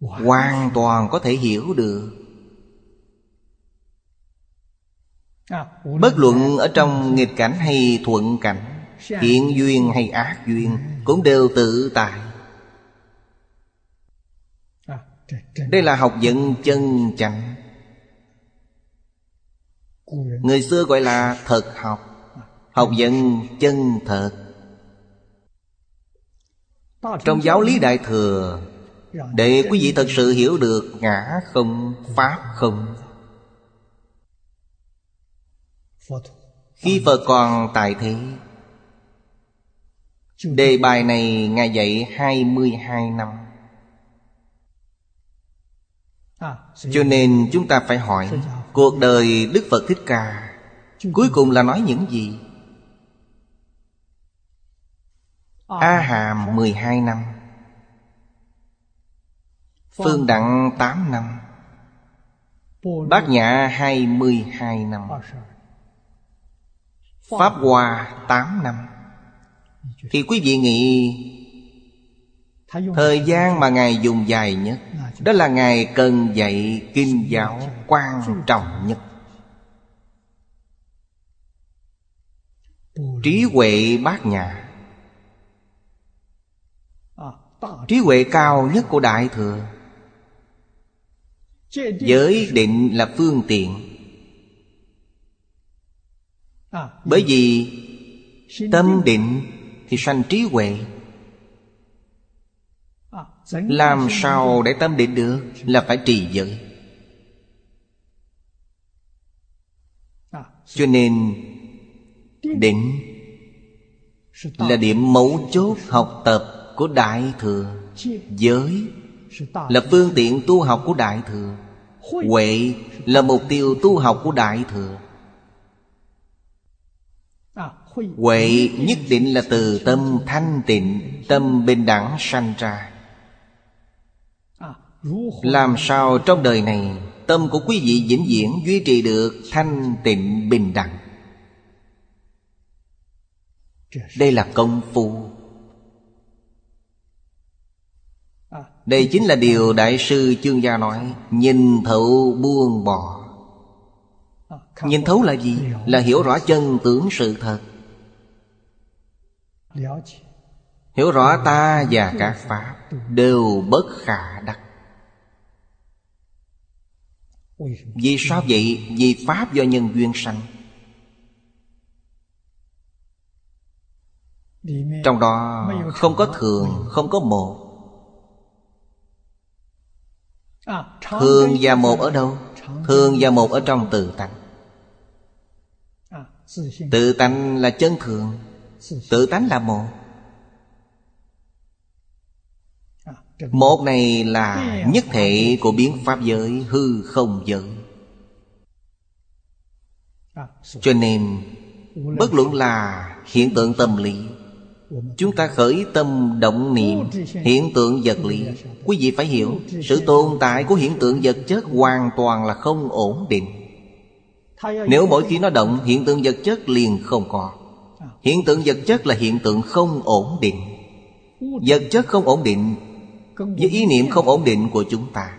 Hoàn toàn có thể hiểu được. Bất luận ở trong nghịch cảnh hay thuận cảnh Thiện duyên hay ác duyên Cũng đều tự tại. Đây là học vấn chân chánh. Người xưa gọi là thật học Học vấn chân thật. Trong giáo lý Đại Thừa Để quý vị thật sự hiểu được ngã không, pháp không. Khi Phật còn tại thế Đề bài này Ngài dạy 22 năm. Cho nên chúng ta phải hỏi Cuộc đời Đức Phật Thích Ca Cuối cùng là nói những gì? A Hàm 12 năm. Phương Đặng 8 năm. Bát Nhã 22 năm. Pháp Hoa 8 năm thì quý vị nghĩ Thời gian mà Ngài dùng dài nhất Đó là Ngài cần dạy kinh giáo quan trọng nhất. Trí huệ bát nhà, Trí huệ cao nhất của Đại Thừa. Giới định là phương tiện. Bởi vì tâm định thì sanh trí huệ. Làm sao để tâm định được Là phải trì giới. Cho nên Định Là điểm mấu chốt học tập của Đại Thừa. Giới Là phương tiện tu học của Đại Thừa. Huệ là mục tiêu tu học của Đại Thừa Huệ nhất định là từ tâm thanh tịnh, Tâm bình đẳng sanh ra. Làm sao trong đời này Tâm của quý vị vĩnh viễn duy trì được thanh tịnh bình đẳng? Đây là công phu. Đây chính là điều Đại sư Chương Gia nói, Nhìn thấu buông bỏ. Nhìn thấu là gì? Là hiểu rõ chân tướng sự thật. Hiểu rõ ta và các Pháp Đều bất khả đắc. Vì sao vậy? Vì Pháp do nhân duyên sanh. Trong đó không có thường, không có một. Thường và một ở đâu? Thường và một ở trong tự tánh. Tự tánh là chân thường. Tự tánh là một. Một này là nhất thể của biến pháp giới hư không giới. Cho nên, Bất luận là hiện tượng tâm lý, Chúng ta khởi tâm động niệm Hiện tượng vật lý. Quý vị phải hiểu, Sự tồn tại của hiện tượng vật chất Hoàn toàn là không ổn định. Nếu mỗi khi nó động, Hiện tượng vật chất liền không có. Hiện tượng vật chất là hiện tượng không ổn định. Vật chất không ổn định Với ý niệm không ổn định của chúng ta.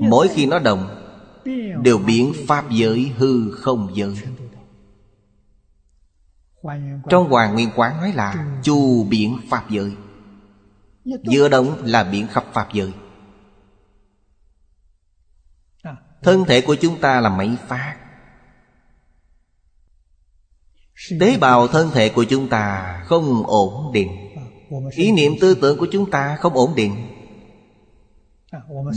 Mỗi khi nó động, Đều biến pháp giới hư không giới. Trong Hoàng Nguyên Quán nói là Chu biển Pháp giới. Vừa động là biển khắp Pháp giới. Thân thể của chúng ta là máy phát. Tế bào thân thể của chúng ta không ổn định. Ý niệm tư tưởng của chúng ta không ổn định.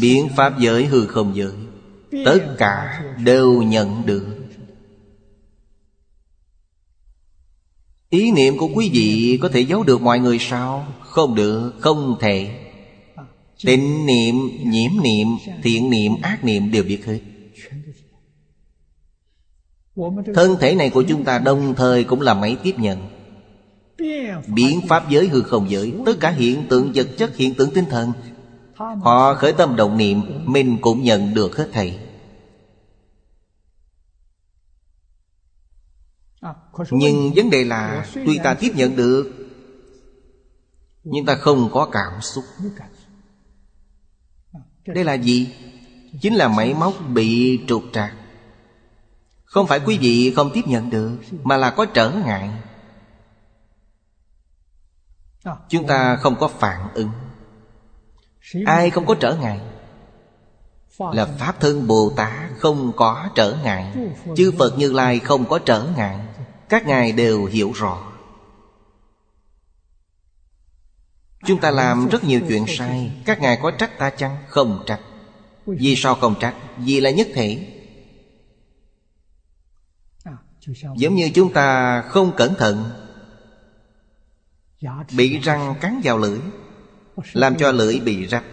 Biện pháp giới hư không giới Tất cả đều nhận được. Ý niệm của quý vị có thể giấu được mọi người sao? Không được, không thể. Tịnh niệm, nhiễm niệm, thiện niệm, ác niệm đều biết hết. Thân thể này của chúng ta đồng thời cũng là máy tiếp nhận. Biến pháp giới hư không giới Tất cả hiện tượng vật chất, hiện tượng tinh thần. Họ khởi tâm động niệm Mình cũng nhận được hết thảy Nhưng vấn đề là Tuy ta tiếp nhận được Nhưng ta không có cảm xúc. Đây là gì? Chính là máy móc bị trục trặc không phải quý vị không tiếp nhận được, Mà là có trở ngại. Chúng ta không có phản ứng. Ai không có trở ngại? Là Pháp thân Bồ Tát không có trở ngại, Chư Phật Như Lai không có trở ngại. Các ngài đều hiểu rõ. Chúng ta làm rất nhiều chuyện sai, các ngài có trách ta chăng? Không trách. Vì sao không trách? Vì là nhất thể giống như chúng ta không cẩn thận bị răng cắn vào lưỡi làm cho lưỡi bị rách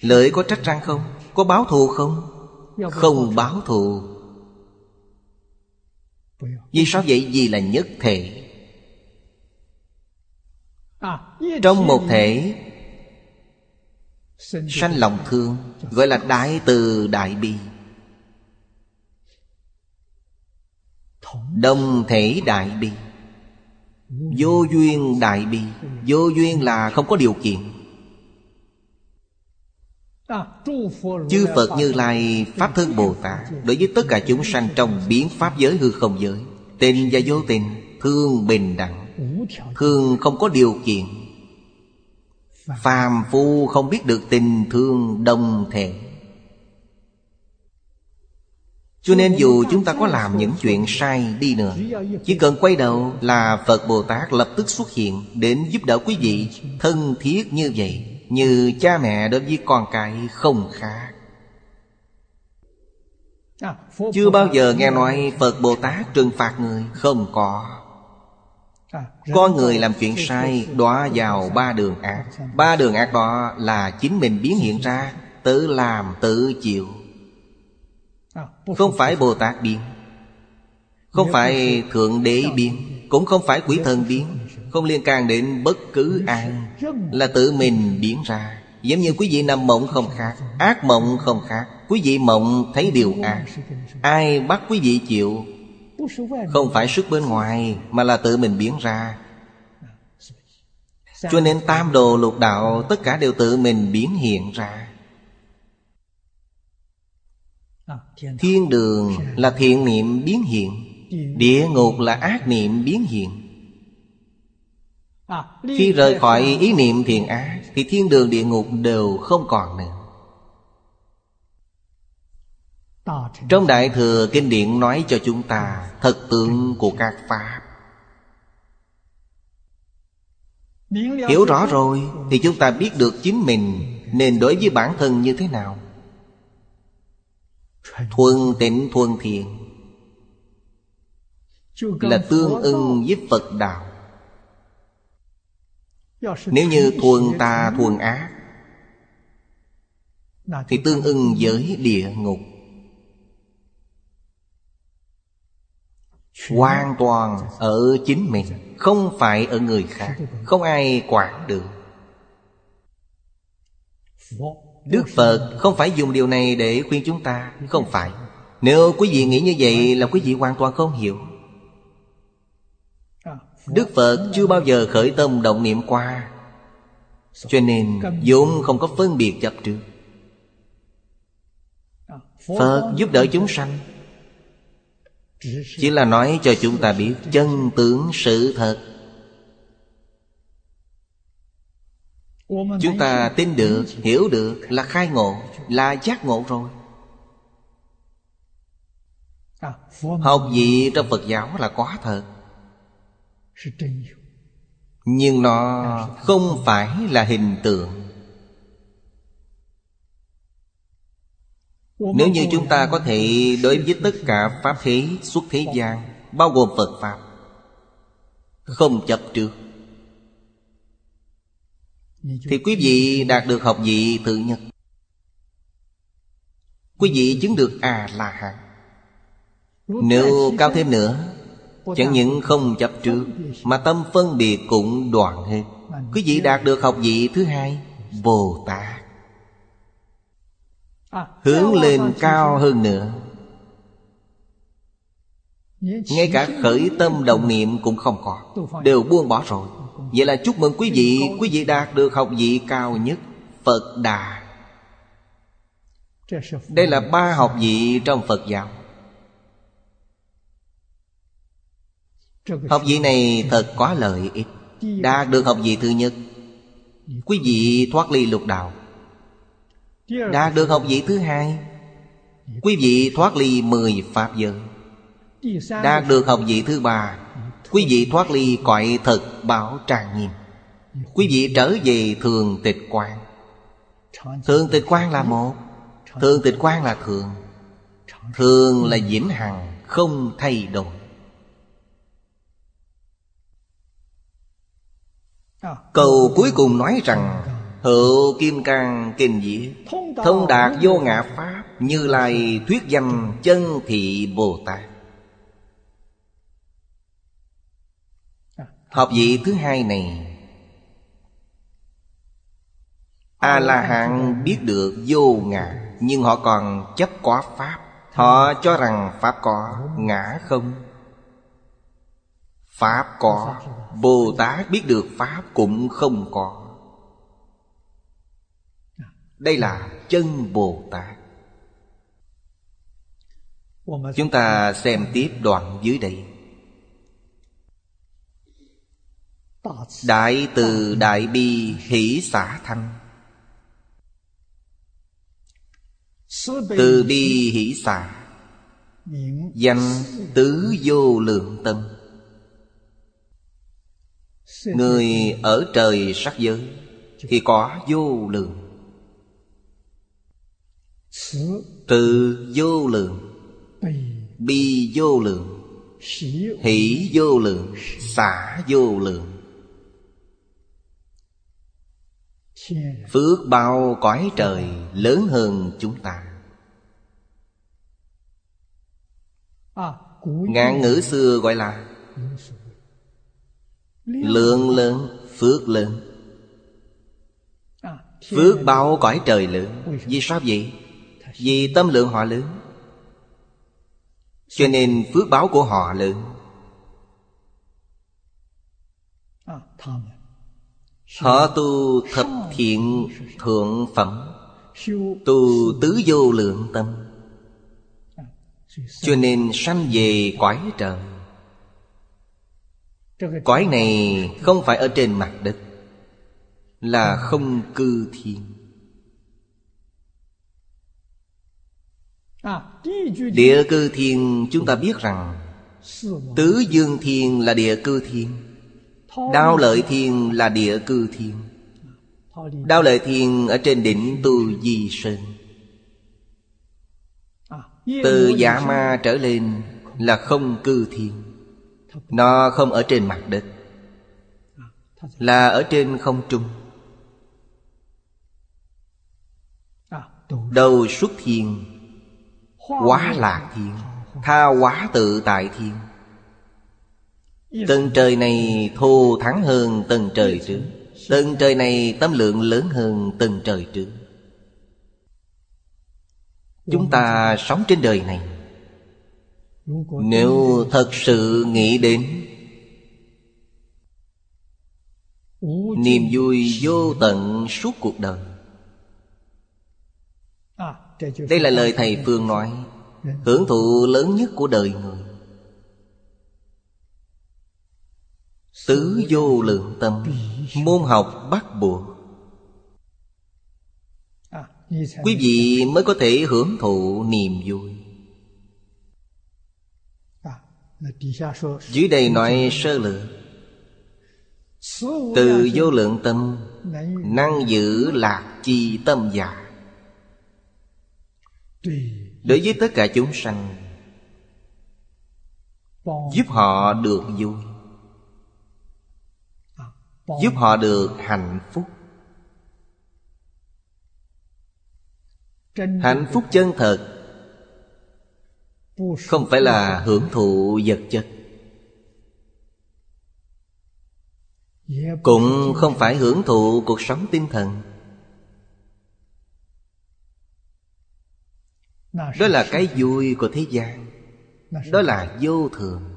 lưỡi có trách răng không? Có báo thù không? Không báo thù. Vì sao vậy? Vì là nhất thể. Trong một thể Sanh lòng thương Gọi là đại từ đại bi Đồng thể đại bi. Vô duyên đại bi. Vô duyên là không có điều kiện. Chư Phật Như Lai, Pháp Thân Bồ Tát, Đối với tất cả chúng sanh trong biến Pháp giới hư không giới Tình và vô tình Thương bình đẳng. Thương không có điều kiện. Phàm phu không biết được tình thương đồng thể. Cho nên dù chúng ta có làm những chuyện sai đi nữa, Chỉ cần quay đầu là Phật Bồ Tát lập tức xuất hiện Đến giúp đỡ quý vị Thân thiết như vậy, Như cha mẹ đối với con cái không khác. Chưa bao giờ nghe nói Phật Bồ Tát trừng phạt người, Không có. Có người làm chuyện sai, đọa vào ba đường ác. Ba đường ác đó là chính mình biến hiện ra, Tự làm tự chịu. Không phải Bồ Tát biến. Không phải Thượng Đế biến Cũng không phải quỷ thần biến Không liên can đến bất cứ ai Là tự mình biến ra. Giống như quý vị nằm mộng không khác Ác mộng không khác. Quý vị mộng thấy điều ác. Ai bắt quý vị chịu? Không phải sức bên ngoài Mà là tự mình biến ra. Cho nên tam đồ lục đạo Tất cả đều tự mình biến hiện ra Thiên đường là thiện niệm biến hiện, Địa ngục là ác niệm biến hiện. Khi rời khỏi ý niệm thiện ác, Thì thiên đường địa ngục đều không còn nữa. Trong Đại Thừa Kinh Điển nói cho chúng ta Thật tượng của các Pháp. Hiểu rõ rồi Thì chúng ta biết được chính mình Nên đối với bản thân như thế nào. Thuần tịnh thuần thiện Là tương ưng với Phật Đạo. Nếu như thuần tà thuần ác, Thì tương ưng với địa ngục. Hoàn toàn ở chính mình, Không phải ở người khác, Không ai quản được. Đức Phật không phải dùng điều này để khuyên chúng ta Không phải. Nếu quý vị nghĩ như vậy là quý vị hoàn toàn không hiểu. Đức Phật chưa bao giờ khởi tâm động niệm qua Cho nên vốn không có phân biệt chấp trước. Phật giúp đỡ chúng sanh. Chỉ là nói cho chúng ta biết chân tướng sự thật Chúng ta tin được, hiểu được là khai ngộ Là giác ngộ rồi. Học gì trong Phật giáo là có thật. Nhưng nó không phải là hình tượng. Nếu như chúng ta có thể đối với tất cả Pháp thế xuất thế gian Bao gồm Phật Pháp Không chấp trước thì quý vị đạt được học vị tự nhất Quý vị chứng được A-la-hán Nếu cao thêm nữa Chẳng những không chấp trước Mà tâm phân biệt cũng đoạn hết Quý vị đạt được học vị thứ hai Bồ Tát. Hướng lên cao hơn nữa. Ngay cả khởi tâm động niệm cũng không có. Đều buông bỏ rồi Vậy là chúc mừng quý vị Quý vị đạt được học vị cao nhất, Phật Đà. Đây là ba học vị trong Phật giáo. Học vị này thật quá lợi ích. Đạt được học vị thứ nhất, Quý vị thoát ly lục đạo. Đạt được học vị thứ hai, Quý vị thoát ly mười Pháp giới. Đạt được học vị thứ ba Quý vị thoát ly cõi thật bảo trang nghiêm. Quý vị trở về thường tịch quan Thường tịch quan là một, Thường tịch quan là thường. Thường là vĩnh hằng, Không thay đổi. Câu cuối cùng nói rằng, Hữu kim cang kinh Dĩ, Thông đạt vô ngã Pháp, Như lai thuyết danh chân thị Bồ Tát. Học vị thứ hai này. A-la-hán biết được vô ngã Nhưng họ còn chấp có Pháp. Họ cho rằng Pháp có, ngã không? Pháp có Bồ Tát biết được Pháp cũng không có. Đây là chân Bồ Tát Chúng ta xem tiếp đoạn dưới đây. Đại từ đại bi hỷ xả thăng Từ bi hỷ xả. Danh tứ vô lượng tâm. Người ở trời sắc giới Thì có vô lượng. Từ vô lượng, Bi vô lượng, Hỷ vô lượng, Xả vô lượng. phước bao cõi trời lớn hơn chúng ta. Ngạn ngữ xưa gọi là lượng lớn, phước lớn. Phước bao cõi trời lớn. Vì sao vậy? Vì tâm lượng họ lớn. Cho nên phước báo của họ lớn họ tu thập thiện thượng phẩm, Tu tứ vô lượng tâm. Cho nên sanh về quải trần. Quải này không phải ở trên mặt đất, Là không cư thiên. Địa cư thiên, chúng ta biết rằng Tứ dương thiên là địa cư thiên. Đao lợi thiên là địa cư thiên. Đao lợi thiên ở trên đỉnh Tu Di Sơn. Từ giả ma trở lên là không cư thiên. Nó không ở trên mặt đất. Là ở trên không trung. Đầu xuất thiên Quá lạc thiên Tha quá tự tại thiên Tầng trời này thô thắng hơn tầng trời trước. Tầng trời này tâm lượng lớn hơn tầng trời trước. Chúng ta sống trên đời này. Nếu thật sự nghĩ đến Niềm vui vô tận suốt cuộc đời. Đây là lời Thầy Phương nói. Hưởng thụ lớn nhất của đời người. Tứ vô lượng tâm, Môn học bắt buộc. Quý vị mới có thể hưởng thụ niềm vui. Dưới đây nói sơ lược. Từ vô lượng tâm, Năng giữ lạc chi tâm giả Đối với tất cả chúng sanh, Giúp họ được vui giúp họ được hạnh phúc. Hạnh phúc chân thật không phải là hưởng thụ vật chất cũng không phải hưởng thụ cuộc sống tinh thần. Đó là cái vui của thế gian đó là vô thường.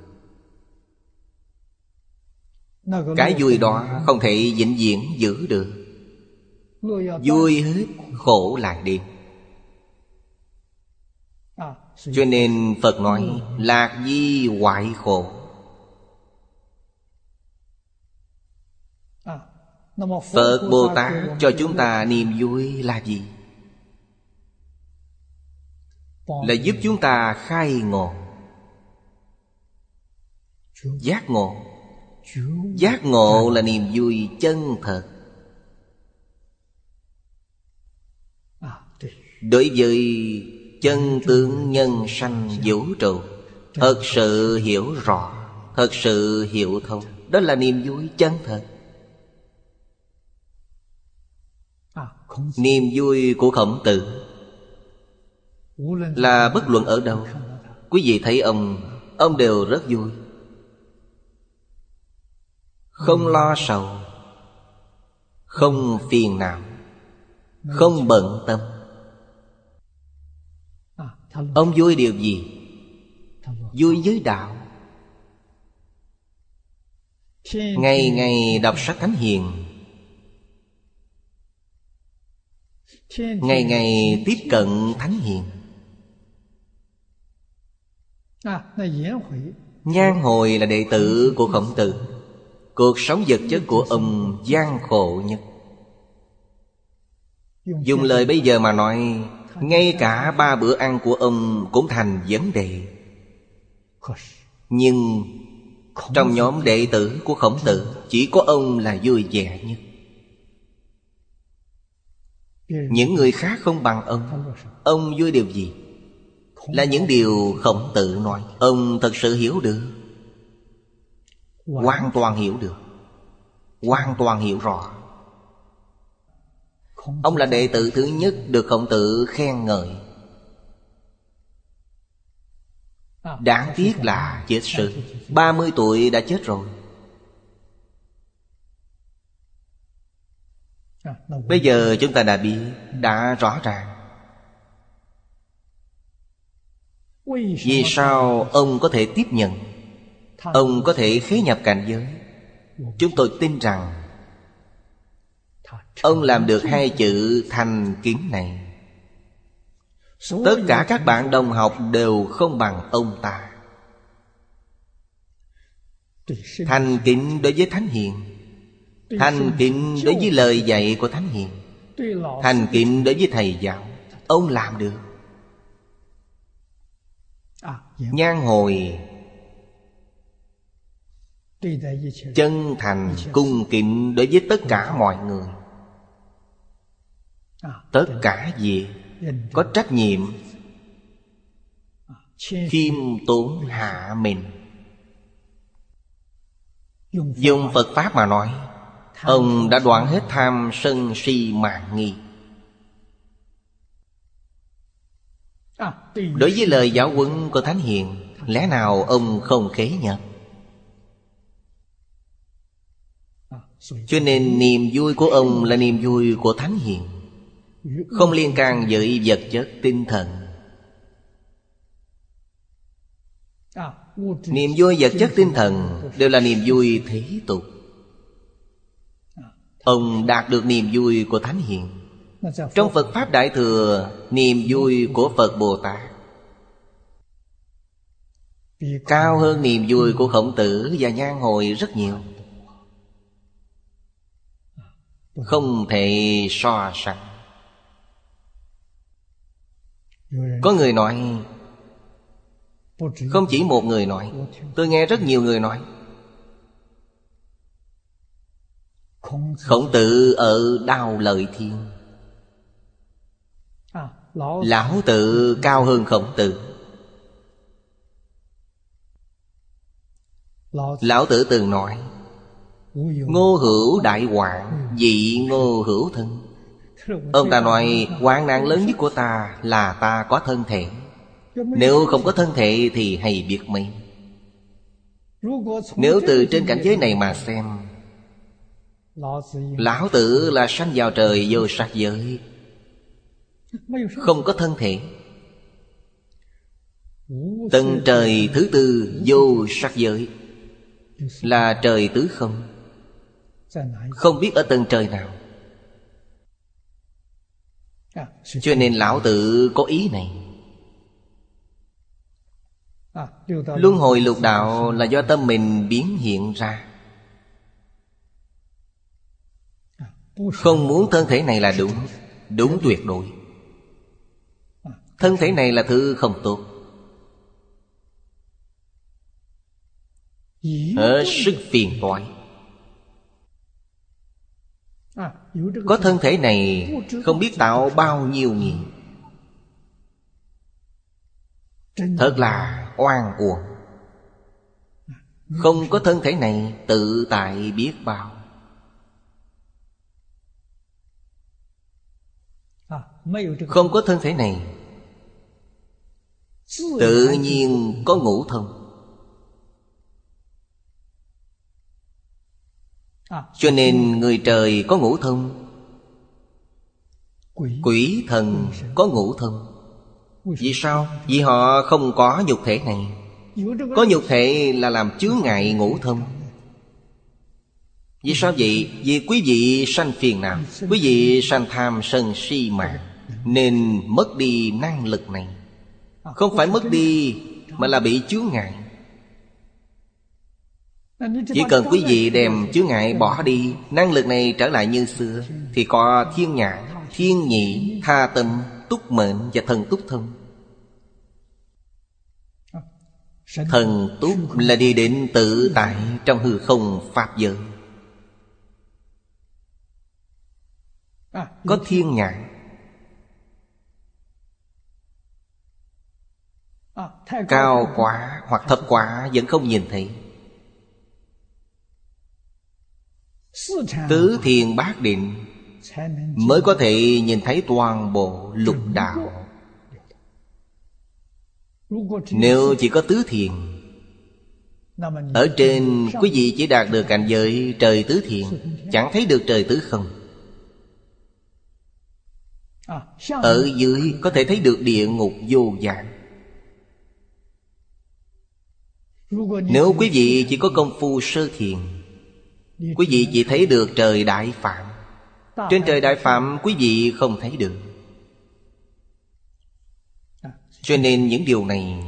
Cái vui đó không thể vĩnh viễn giữ được. Vui hết khổ lại đi Cho nên Phật nói Lạc di hoại khổ. Phật Bồ Tát cho chúng ta niềm vui là gì? Là giúp chúng ta khai ngộ Giác ngộ giác ngộ là niềm vui chân thật. Đối với chân tướng nhân sanh vũ trụ, thật sự hiểu rõ, thật sự hiểu thông, đó là niềm vui chân thật. Niềm vui của khổng tử là bất luận ở đâu. Quý vị thấy ông ông đều rất vui. Không lo sầu, Không phiền não, Không bận tâm. Ông vui điều gì? Vui với đạo. Ngày ngày đọc sách Thánh Hiền. Ngày ngày tiếp cận Thánh Hiền. Nhan hồi là đệ tử của khổng tử. Cuộc sống vật chất của ông gian khổ nhất. Dùng lời bây giờ mà nói, Ngay cả ba bữa ăn của ông cũng thành vấn đề. Nhưng Trong nhóm đệ tử của khổng tử, Chỉ có ông là vui vẻ nhất. Những người khác không bằng ông. Ông vui điều gì? Là những điều khổng tử nói. Ông thật sự hiểu được hoàn toàn hiểu được. Hoàn toàn hiểu rõ. Ông là đệ tử thứ nhất được khổng tử khen ngợi. Đáng tiếc là chết sự 30 tuổi đã chết rồi. Bây giờ chúng ta đã biết đã rõ ràng. Vì sao ông có thể tiếp nhận? Ông có thể khế nhập cảnh giới. Chúng tôi tin rằng Ông làm được hai chữ thành kiến này. Tất cả các bạn đồng học đều không bằng ông ta. Thành kính đối với Thánh Hiền. Thành kính đối với lời dạy của Thánh Hiền. Thành kính đối với Thầy giáo. Ông làm được. Nhan hồi chân thành cung kính đối với tất à, cả mọi người. Tất cả gì có trách nhiệm à, khiêm tốn hạ mình. Dùng phật pháp mà nói ông đã đoạn hết tham sân si mạng nghi. À, đối với lời giáo huấn của thánh hiền lẽ nào ông không khế nhận Cho nên niềm vui của ông là niềm vui của Thánh Hiền. Không liên can với vật chất tinh thần. Niềm vui vật chất tinh thần Đều là niềm vui thế tục. Ông đạt được niềm vui của Thánh Hiền. Trong Phật Pháp Đại Thừa, Niềm vui của Phật Bồ Tát. Cao hơn niềm vui của khổng tử và nhan hồi rất nhiều không thể so sánh. Có người nói, không chỉ một người nói, tôi nghe rất nhiều người nói, khổng tử ở đào lợi thiên. Lão Tử cao hơn khổng tử. Lão tử từng nói Ngô hữu đại hoạn vị ngô hữu thân. Ông ta nói hoạn nạn lớn nhất của ta Là ta có thân thể. Nếu không có thân thể thì hay biết mấy. Nếu từ trên cảnh giới này mà xem Lão tử là sanh vào trời vô sắc giới Không có thân thể. Tầng trời thứ tư vô sắc giới Là trời tứ không. Không biết ở tầng trời nào. Cho nên lão tự có ý này. Luân hồi lục đạo là do tâm mình biến hiện ra. Không muốn thân thể này là đúng Đúng tuyệt đối. Thân thể này là thứ không tốt. Hết sức phiền toái. Có thân thể này không biết tạo bao nhiêu nghiệp Thật là oan uổng. Không có thân thể này tự tại biết bao. Không có thân thể này, Tự nhiên có ngũ thông. Cho nên người trời có ngũ thông Quỷ. Thần có ngũ thông Vì sao? Vì họ không có nhục thể này. Có nhục thể là làm chướng ngại ngũ thông Vì sao vậy? Vì quý vị sanh phiền não, Quý vị sanh tham sân si mạng Nên mất đi năng lực này. Không phải mất đi Mà là bị chướng ngại. Chỉ cần quý vị đem chướng ngại bỏ đi Năng lực này trở lại như xưa Thì có thiên nhãn, thiên nhị, tha tâm, túc mệnh và thần túc thân Thần túc là đi đến tự tại trong hư không Pháp giới. Có thiên nhãn Cao quá hoặc thấp quá vẫn không nhìn thấy. Tứ thiền bát định Mới có thể nhìn thấy toàn bộ lục đạo. Nếu chỉ có tứ thiền Ở trên quý vị chỉ đạt được cảnh giới trời tứ thiền Chẳng thấy được trời tứ không. Ở dưới có thể thấy được địa ngục vô dạng. Nếu quý vị chỉ có công phu sơ thiền quý vị chỉ thấy được trời đại phạm. Trên trời đại phạm, quý vị không thấy được. Cho nên những điều này,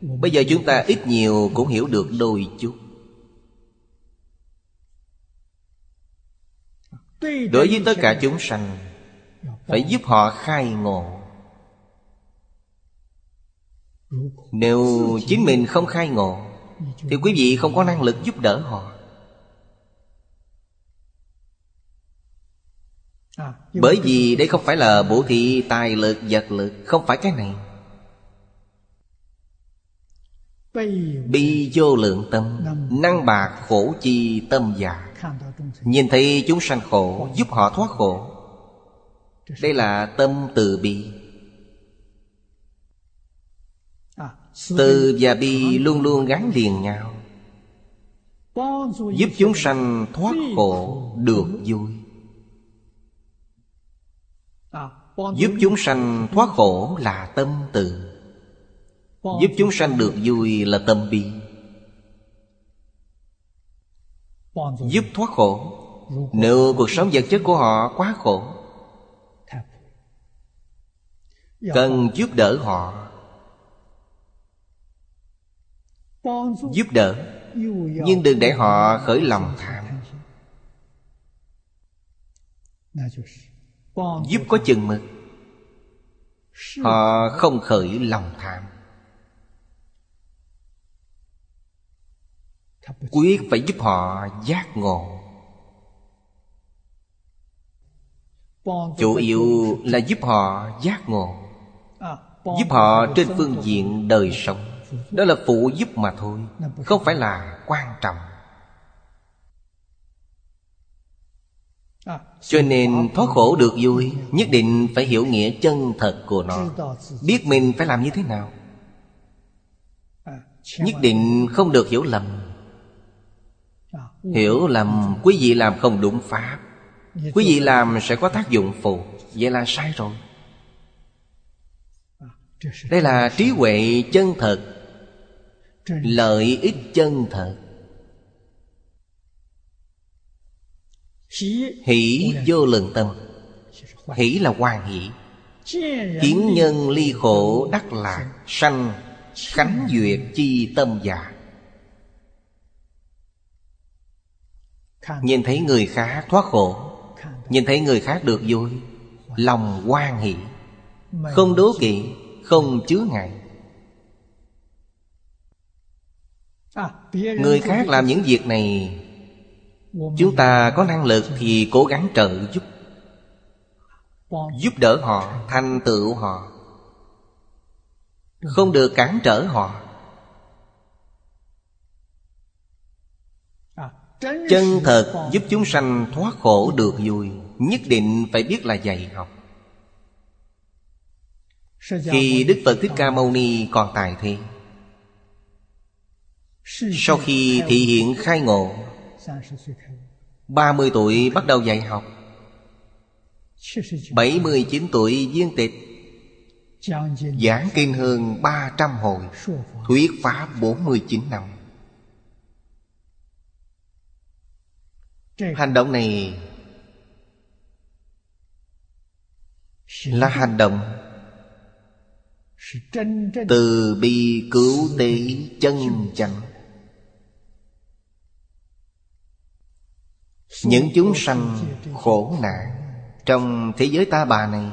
bây giờ chúng ta ít nhiều cũng hiểu được đôi chút. Đối với tất cả chúng sanh, phải giúp họ khai ngộ. Nếu chính mình không khai ngộ, thì quý vị không có năng lực giúp đỡ họ. Bởi vì đây không phải là bổ thị tài lực vật lực Không phải cái này. Bi vô lượng tâm Năng bạc khổ chi tâm giả Nhìn thấy chúng sanh khổ Giúp họ thoát khổ. Đây là tâm từ bi. Từ và bi luôn luôn gắn liền nhau. Giúp chúng sanh thoát khổ Được vui. Giúp chúng sanh thoát khổ là tâm từ. Giúp chúng sanh được vui là tâm bi. Giúp thoát khổ. Nếu cuộc sống vật chất của họ quá khổ, Cần giúp đỡ họ. Giúp đỡ, Nhưng đừng để họ khởi lòng tham. Giúp có chừng mực. Họ không khởi lòng tham. Quyết phải giúp họ giác ngộ. Chủ yếu là giúp họ giác ngộ. Giúp họ trên phương diện đời sống. Đó là phụ giúp mà thôi Không phải là quan trọng. cho nên thoát khổ được vui nhất định phải hiểu nghĩa chân thật của nó. Biết mình phải làm như thế nào. Nhất định không được hiểu lầm. Hiểu lầm quý vị làm không đúng pháp. Quý vị làm sẽ có tác dụng phụ. Vậy là sai rồi. Đây là trí huệ chân thật. Lợi ích chân thật. Hỷ vô lượng tâm. Hỷ là hoan hỷ. Kiến nhân ly khổ đắc lạc Sanh, khánh duyệt chi tâm giả Nhìn thấy người khác thoát khổ, Nhìn thấy người khác được vui, Lòng hoan hỷ. Không đố kỵ, Không chứa ngại. Người khác làm những việc này Chúng ta có năng lực thì cố gắng trợ giúp. Giúp đỡ họ, thành tựu họ. Không được cản trở họ. Chân thật giúp chúng sanh thoát khổ được vui Nhất định phải biết là dạy học. Khi Đức Phật Thích Ca Mâu Ni còn tại thế Sau khi thị hiện khai ngộ 30 tuổi bắt đầu dạy học. 79 tuổi viên tịch. Giảng kinh hơn 300 hồi. Thuyết pháp 49 năm. Hành động này Là hành động Từ bi cứu tế chân chánh. những chúng sanh khổ nạn trong thế giới ta bà này.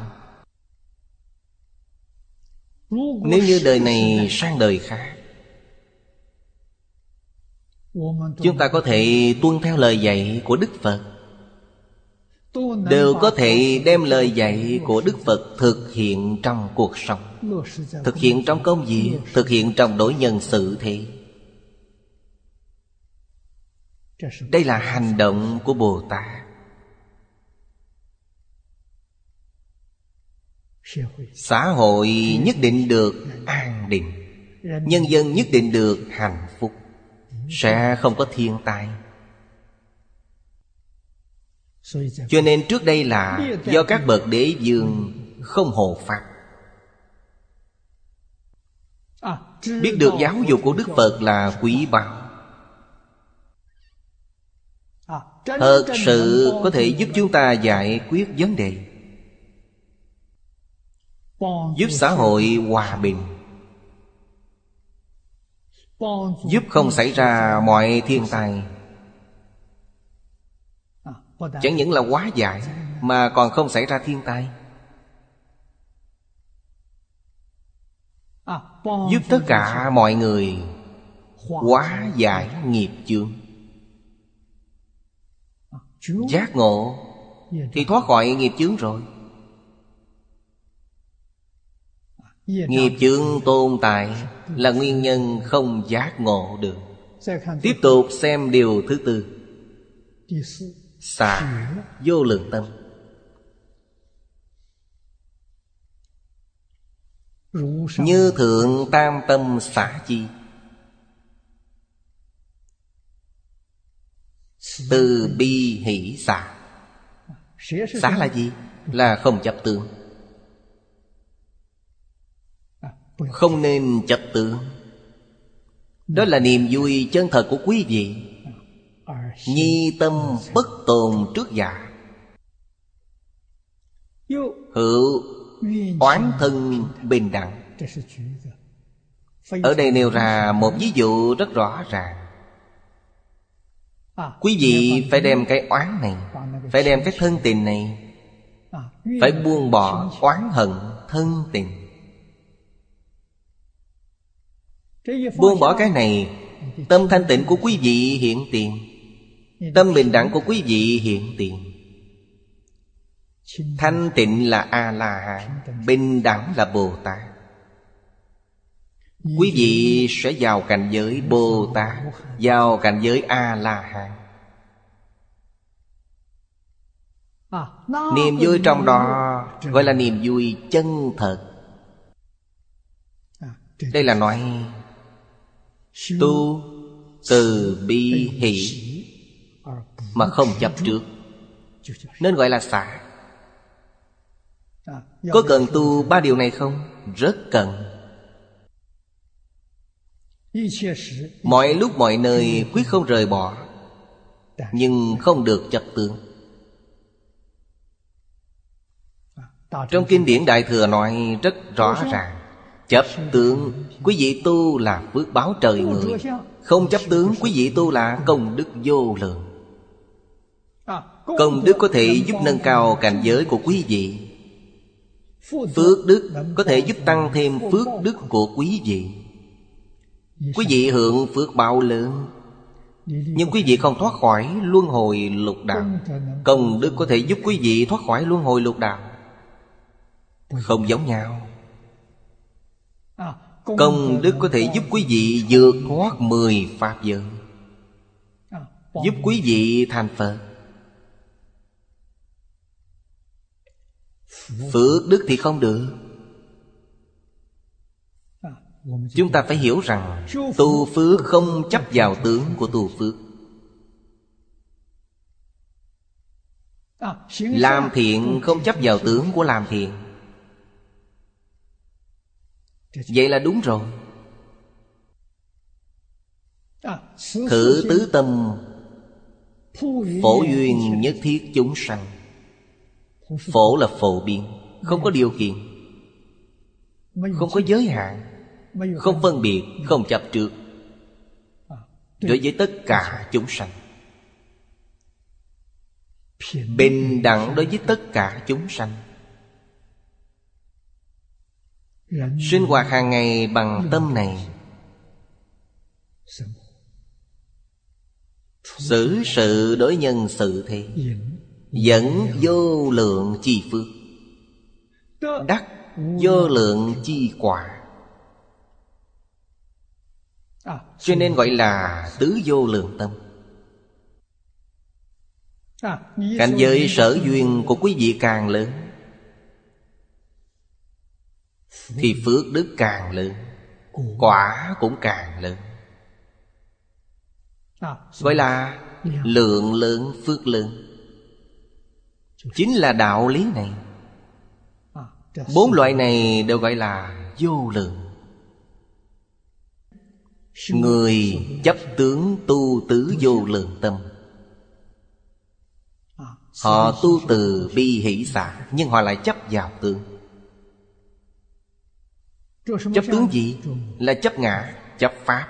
Nếu như đời này sang đời khác, chúng ta có thể tuân theo lời dạy của đức phật. Đều có thể đem lời dạy của đức phật thực hiện trong cuộc sống, thực hiện trong công việc, thực hiện trong đối nhân sự thế. Đây là hành động của Bồ Tát. Xã hội nhất định được an định, Nhân dân nhất định được hạnh phúc, Sẽ không có thiên tai. Cho nên trước đây là Do các bậc đế dương không hộ pháp. Biết được giáo dục của Đức Phật là quý báu. Thật sự có thể giúp chúng ta giải quyết vấn đề. Giúp xã hội hòa bình. Giúp không xảy ra mọi thiên tai. Chẳng những là quá giải Mà còn không xảy ra thiên tai. Giúp tất cả mọi người Hóa giải nghiệp chướng Giác ngộ. Thì thoát khỏi nghiệp chướng rồi. Nghiệp chướng tồn tại Là nguyên nhân không giác ngộ được. Tiếp tục xem điều thứ tư. Xả vô lượng tâm. Như thượng tam tâm xả chi Từ bi hỷ xả Xả là gì? Là không chấp tướng. Không nên chấp tướng. Đó là niềm vui chân thật của quý vị. Nhi tâm bất tồn trước giả Hữu oán thân bình đẳng. Ở đây nêu ra một ví dụ rất rõ ràng. Quý vị phải đem cái oán này, Phải đem cái thân tình này, Phải buông bỏ oán hận thân tình. Buông bỏ cái này, Tâm thanh tịnh của quý vị hiện tiền, Tâm bình đẳng của quý vị hiện tiền. Thanh tịnh là A-la-hán Bình đẳng là Bồ Tát. Quý vị sẽ vào cảnh giới Bồ Tát Vào cảnh giới A-la-hán. Niềm vui trong đó Gọi là niềm vui chân thật. Đây là nói, Tu từ bi hỷ Mà không chấp trước, Nên gọi là xả. Có cần tu ba điều này không? Rất cần. Mọi lúc mọi nơi quyết không rời bỏ Nhưng không được chấp tướng Trong kinh điển Đại Thừa nói rất rõ ràng Chấp tướng quý vị tu là phước báo trời người Không chấp tướng quý vị tu là công đức vô lượng. Công đức có thể giúp nâng cao cảnh giới của quý vị Phước đức có thể giúp tăng thêm phước đức của quý vị Quý vị hưởng phước báo lớn. Nhưng quý vị không thoát khỏi luân hồi lục đạo. Công đức có thể giúp quý vị thoát khỏi luân hồi lục đạo. Không giống nhau. Công đức có thể giúp quý vị vượt thoát mười Pháp giới. Giúp quý vị thành Phật. Phước đức thì không được Chúng ta phải hiểu rằng Tu phước không chấp vào tướng của tu phước. Làm thiện không chấp vào tướng của làm thiện. Vậy là đúng rồi. Thử tứ tâm, Phổ duyên nhất thiết chúng sanh. Phổ là phổ biến, Không có điều kiện, Không có giới hạn. Không phân biệt Không chấp trước. Đối với tất cả chúng sanh. Bình đẳng đối với tất cả chúng sanh. Sinh hoạt hàng ngày bằng tâm này. Xử sự đối nhân sự thế. Dẫn vô lượng chi phước. Đắc vô lượng chi quả Cho nên gọi là tứ vô lượng tâm. Cảnh giới sở duyên của quý vị càng lớn Thì phước đức càng lớn Quả cũng càng lớn. Gọi là lượng lớn phước lớn. Chính là đạo lý này. Bốn loại này đều gọi là vô lượng Người chấp tướng tu tứ vô lượng tâm. Họ tu từ bi hỷ xả Nhưng họ lại chấp vào tướng. Chấp tướng gì? Là chấp ngã, chấp pháp.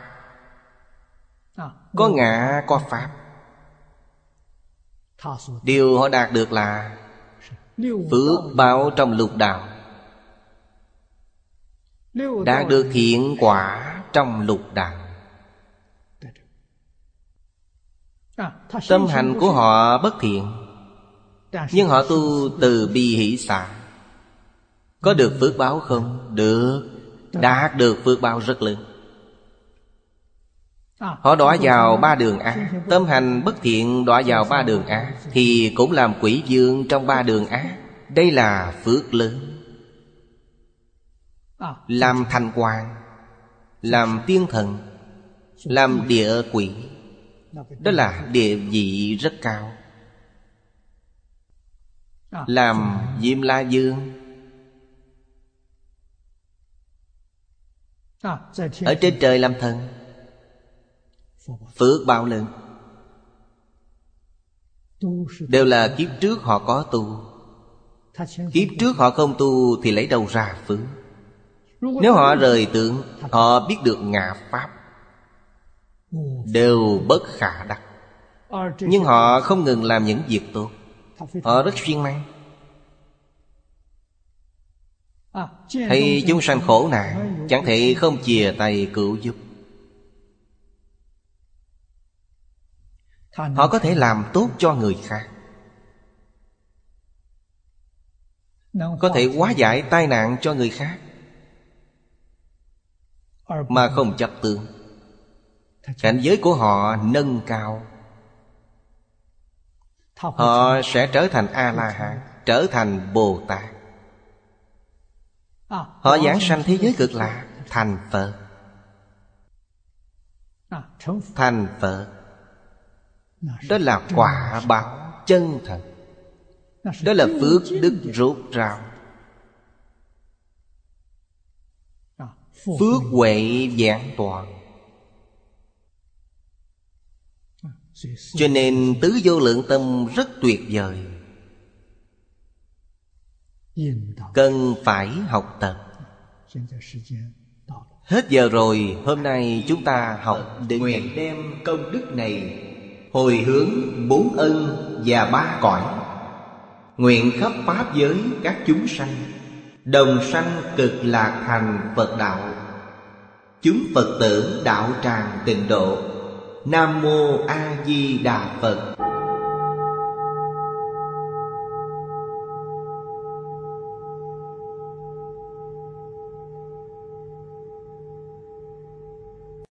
Có ngã, có pháp. Điều họ đạt được là Phước báo trong lục đạo. Đạt được thiện quả trong lục đạo. Tâm hành của họ bất thiện Nhưng họ tu từ bi hỷ xả Có được phước báo không? Được. Đạt được phước báo rất lớn. Họ đọa vào ba đường ác. Tâm hành bất thiện đọa vào ba đường ác Thì cũng làm quỷ dương trong ba đường ác. Đây là phước lớn. Làm thành hoàng Làm tiên thần Làm địa quỷ đó là địa vị rất cao. Làm Diêm La Dương. Ở trên trời làm thần. Phước bao lớn Đều là kiếp trước họ có tu. Kiếp trước họ không tu Thì lấy đâu ra phước? Nếu họ rời tượng, Họ biết được ngạ Pháp. Đều bất khả đắc. Nhưng họ không ngừng làm những việc tốt. Họ rất chuyên năng Thấy chúng sanh khổ nạn, Chẳng thể không chìa tay cứu giúp. Họ có thể làm tốt cho người khác. Có thể hóa giải tai nạn cho người khác. Mà không chấp tướng. Cảnh giới của họ nâng cao. Họ sẽ trở thành A-la-hán Trở thành Bồ Tát Họ giảng sanh thế giới cực lạ Thành Phật. Thành Phật. Đó là quả báo chân thật. Đó là phước đức rốt rào. Phước huệ giảng toàn Cho nên tứ vô lượng tâm rất tuyệt vời. Cần phải học tập. Hết giờ rồi Hôm nay chúng ta học để Nguyện đem công đức này Hồi hướng bốn ân và ba cõi. Nguyện khắp Pháp giới các chúng sanh Đồng sanh cực lạc thành Phật đạo. Chúng Phật tử đạo tràng tịnh độ Nam Mô A Di Đà Phật.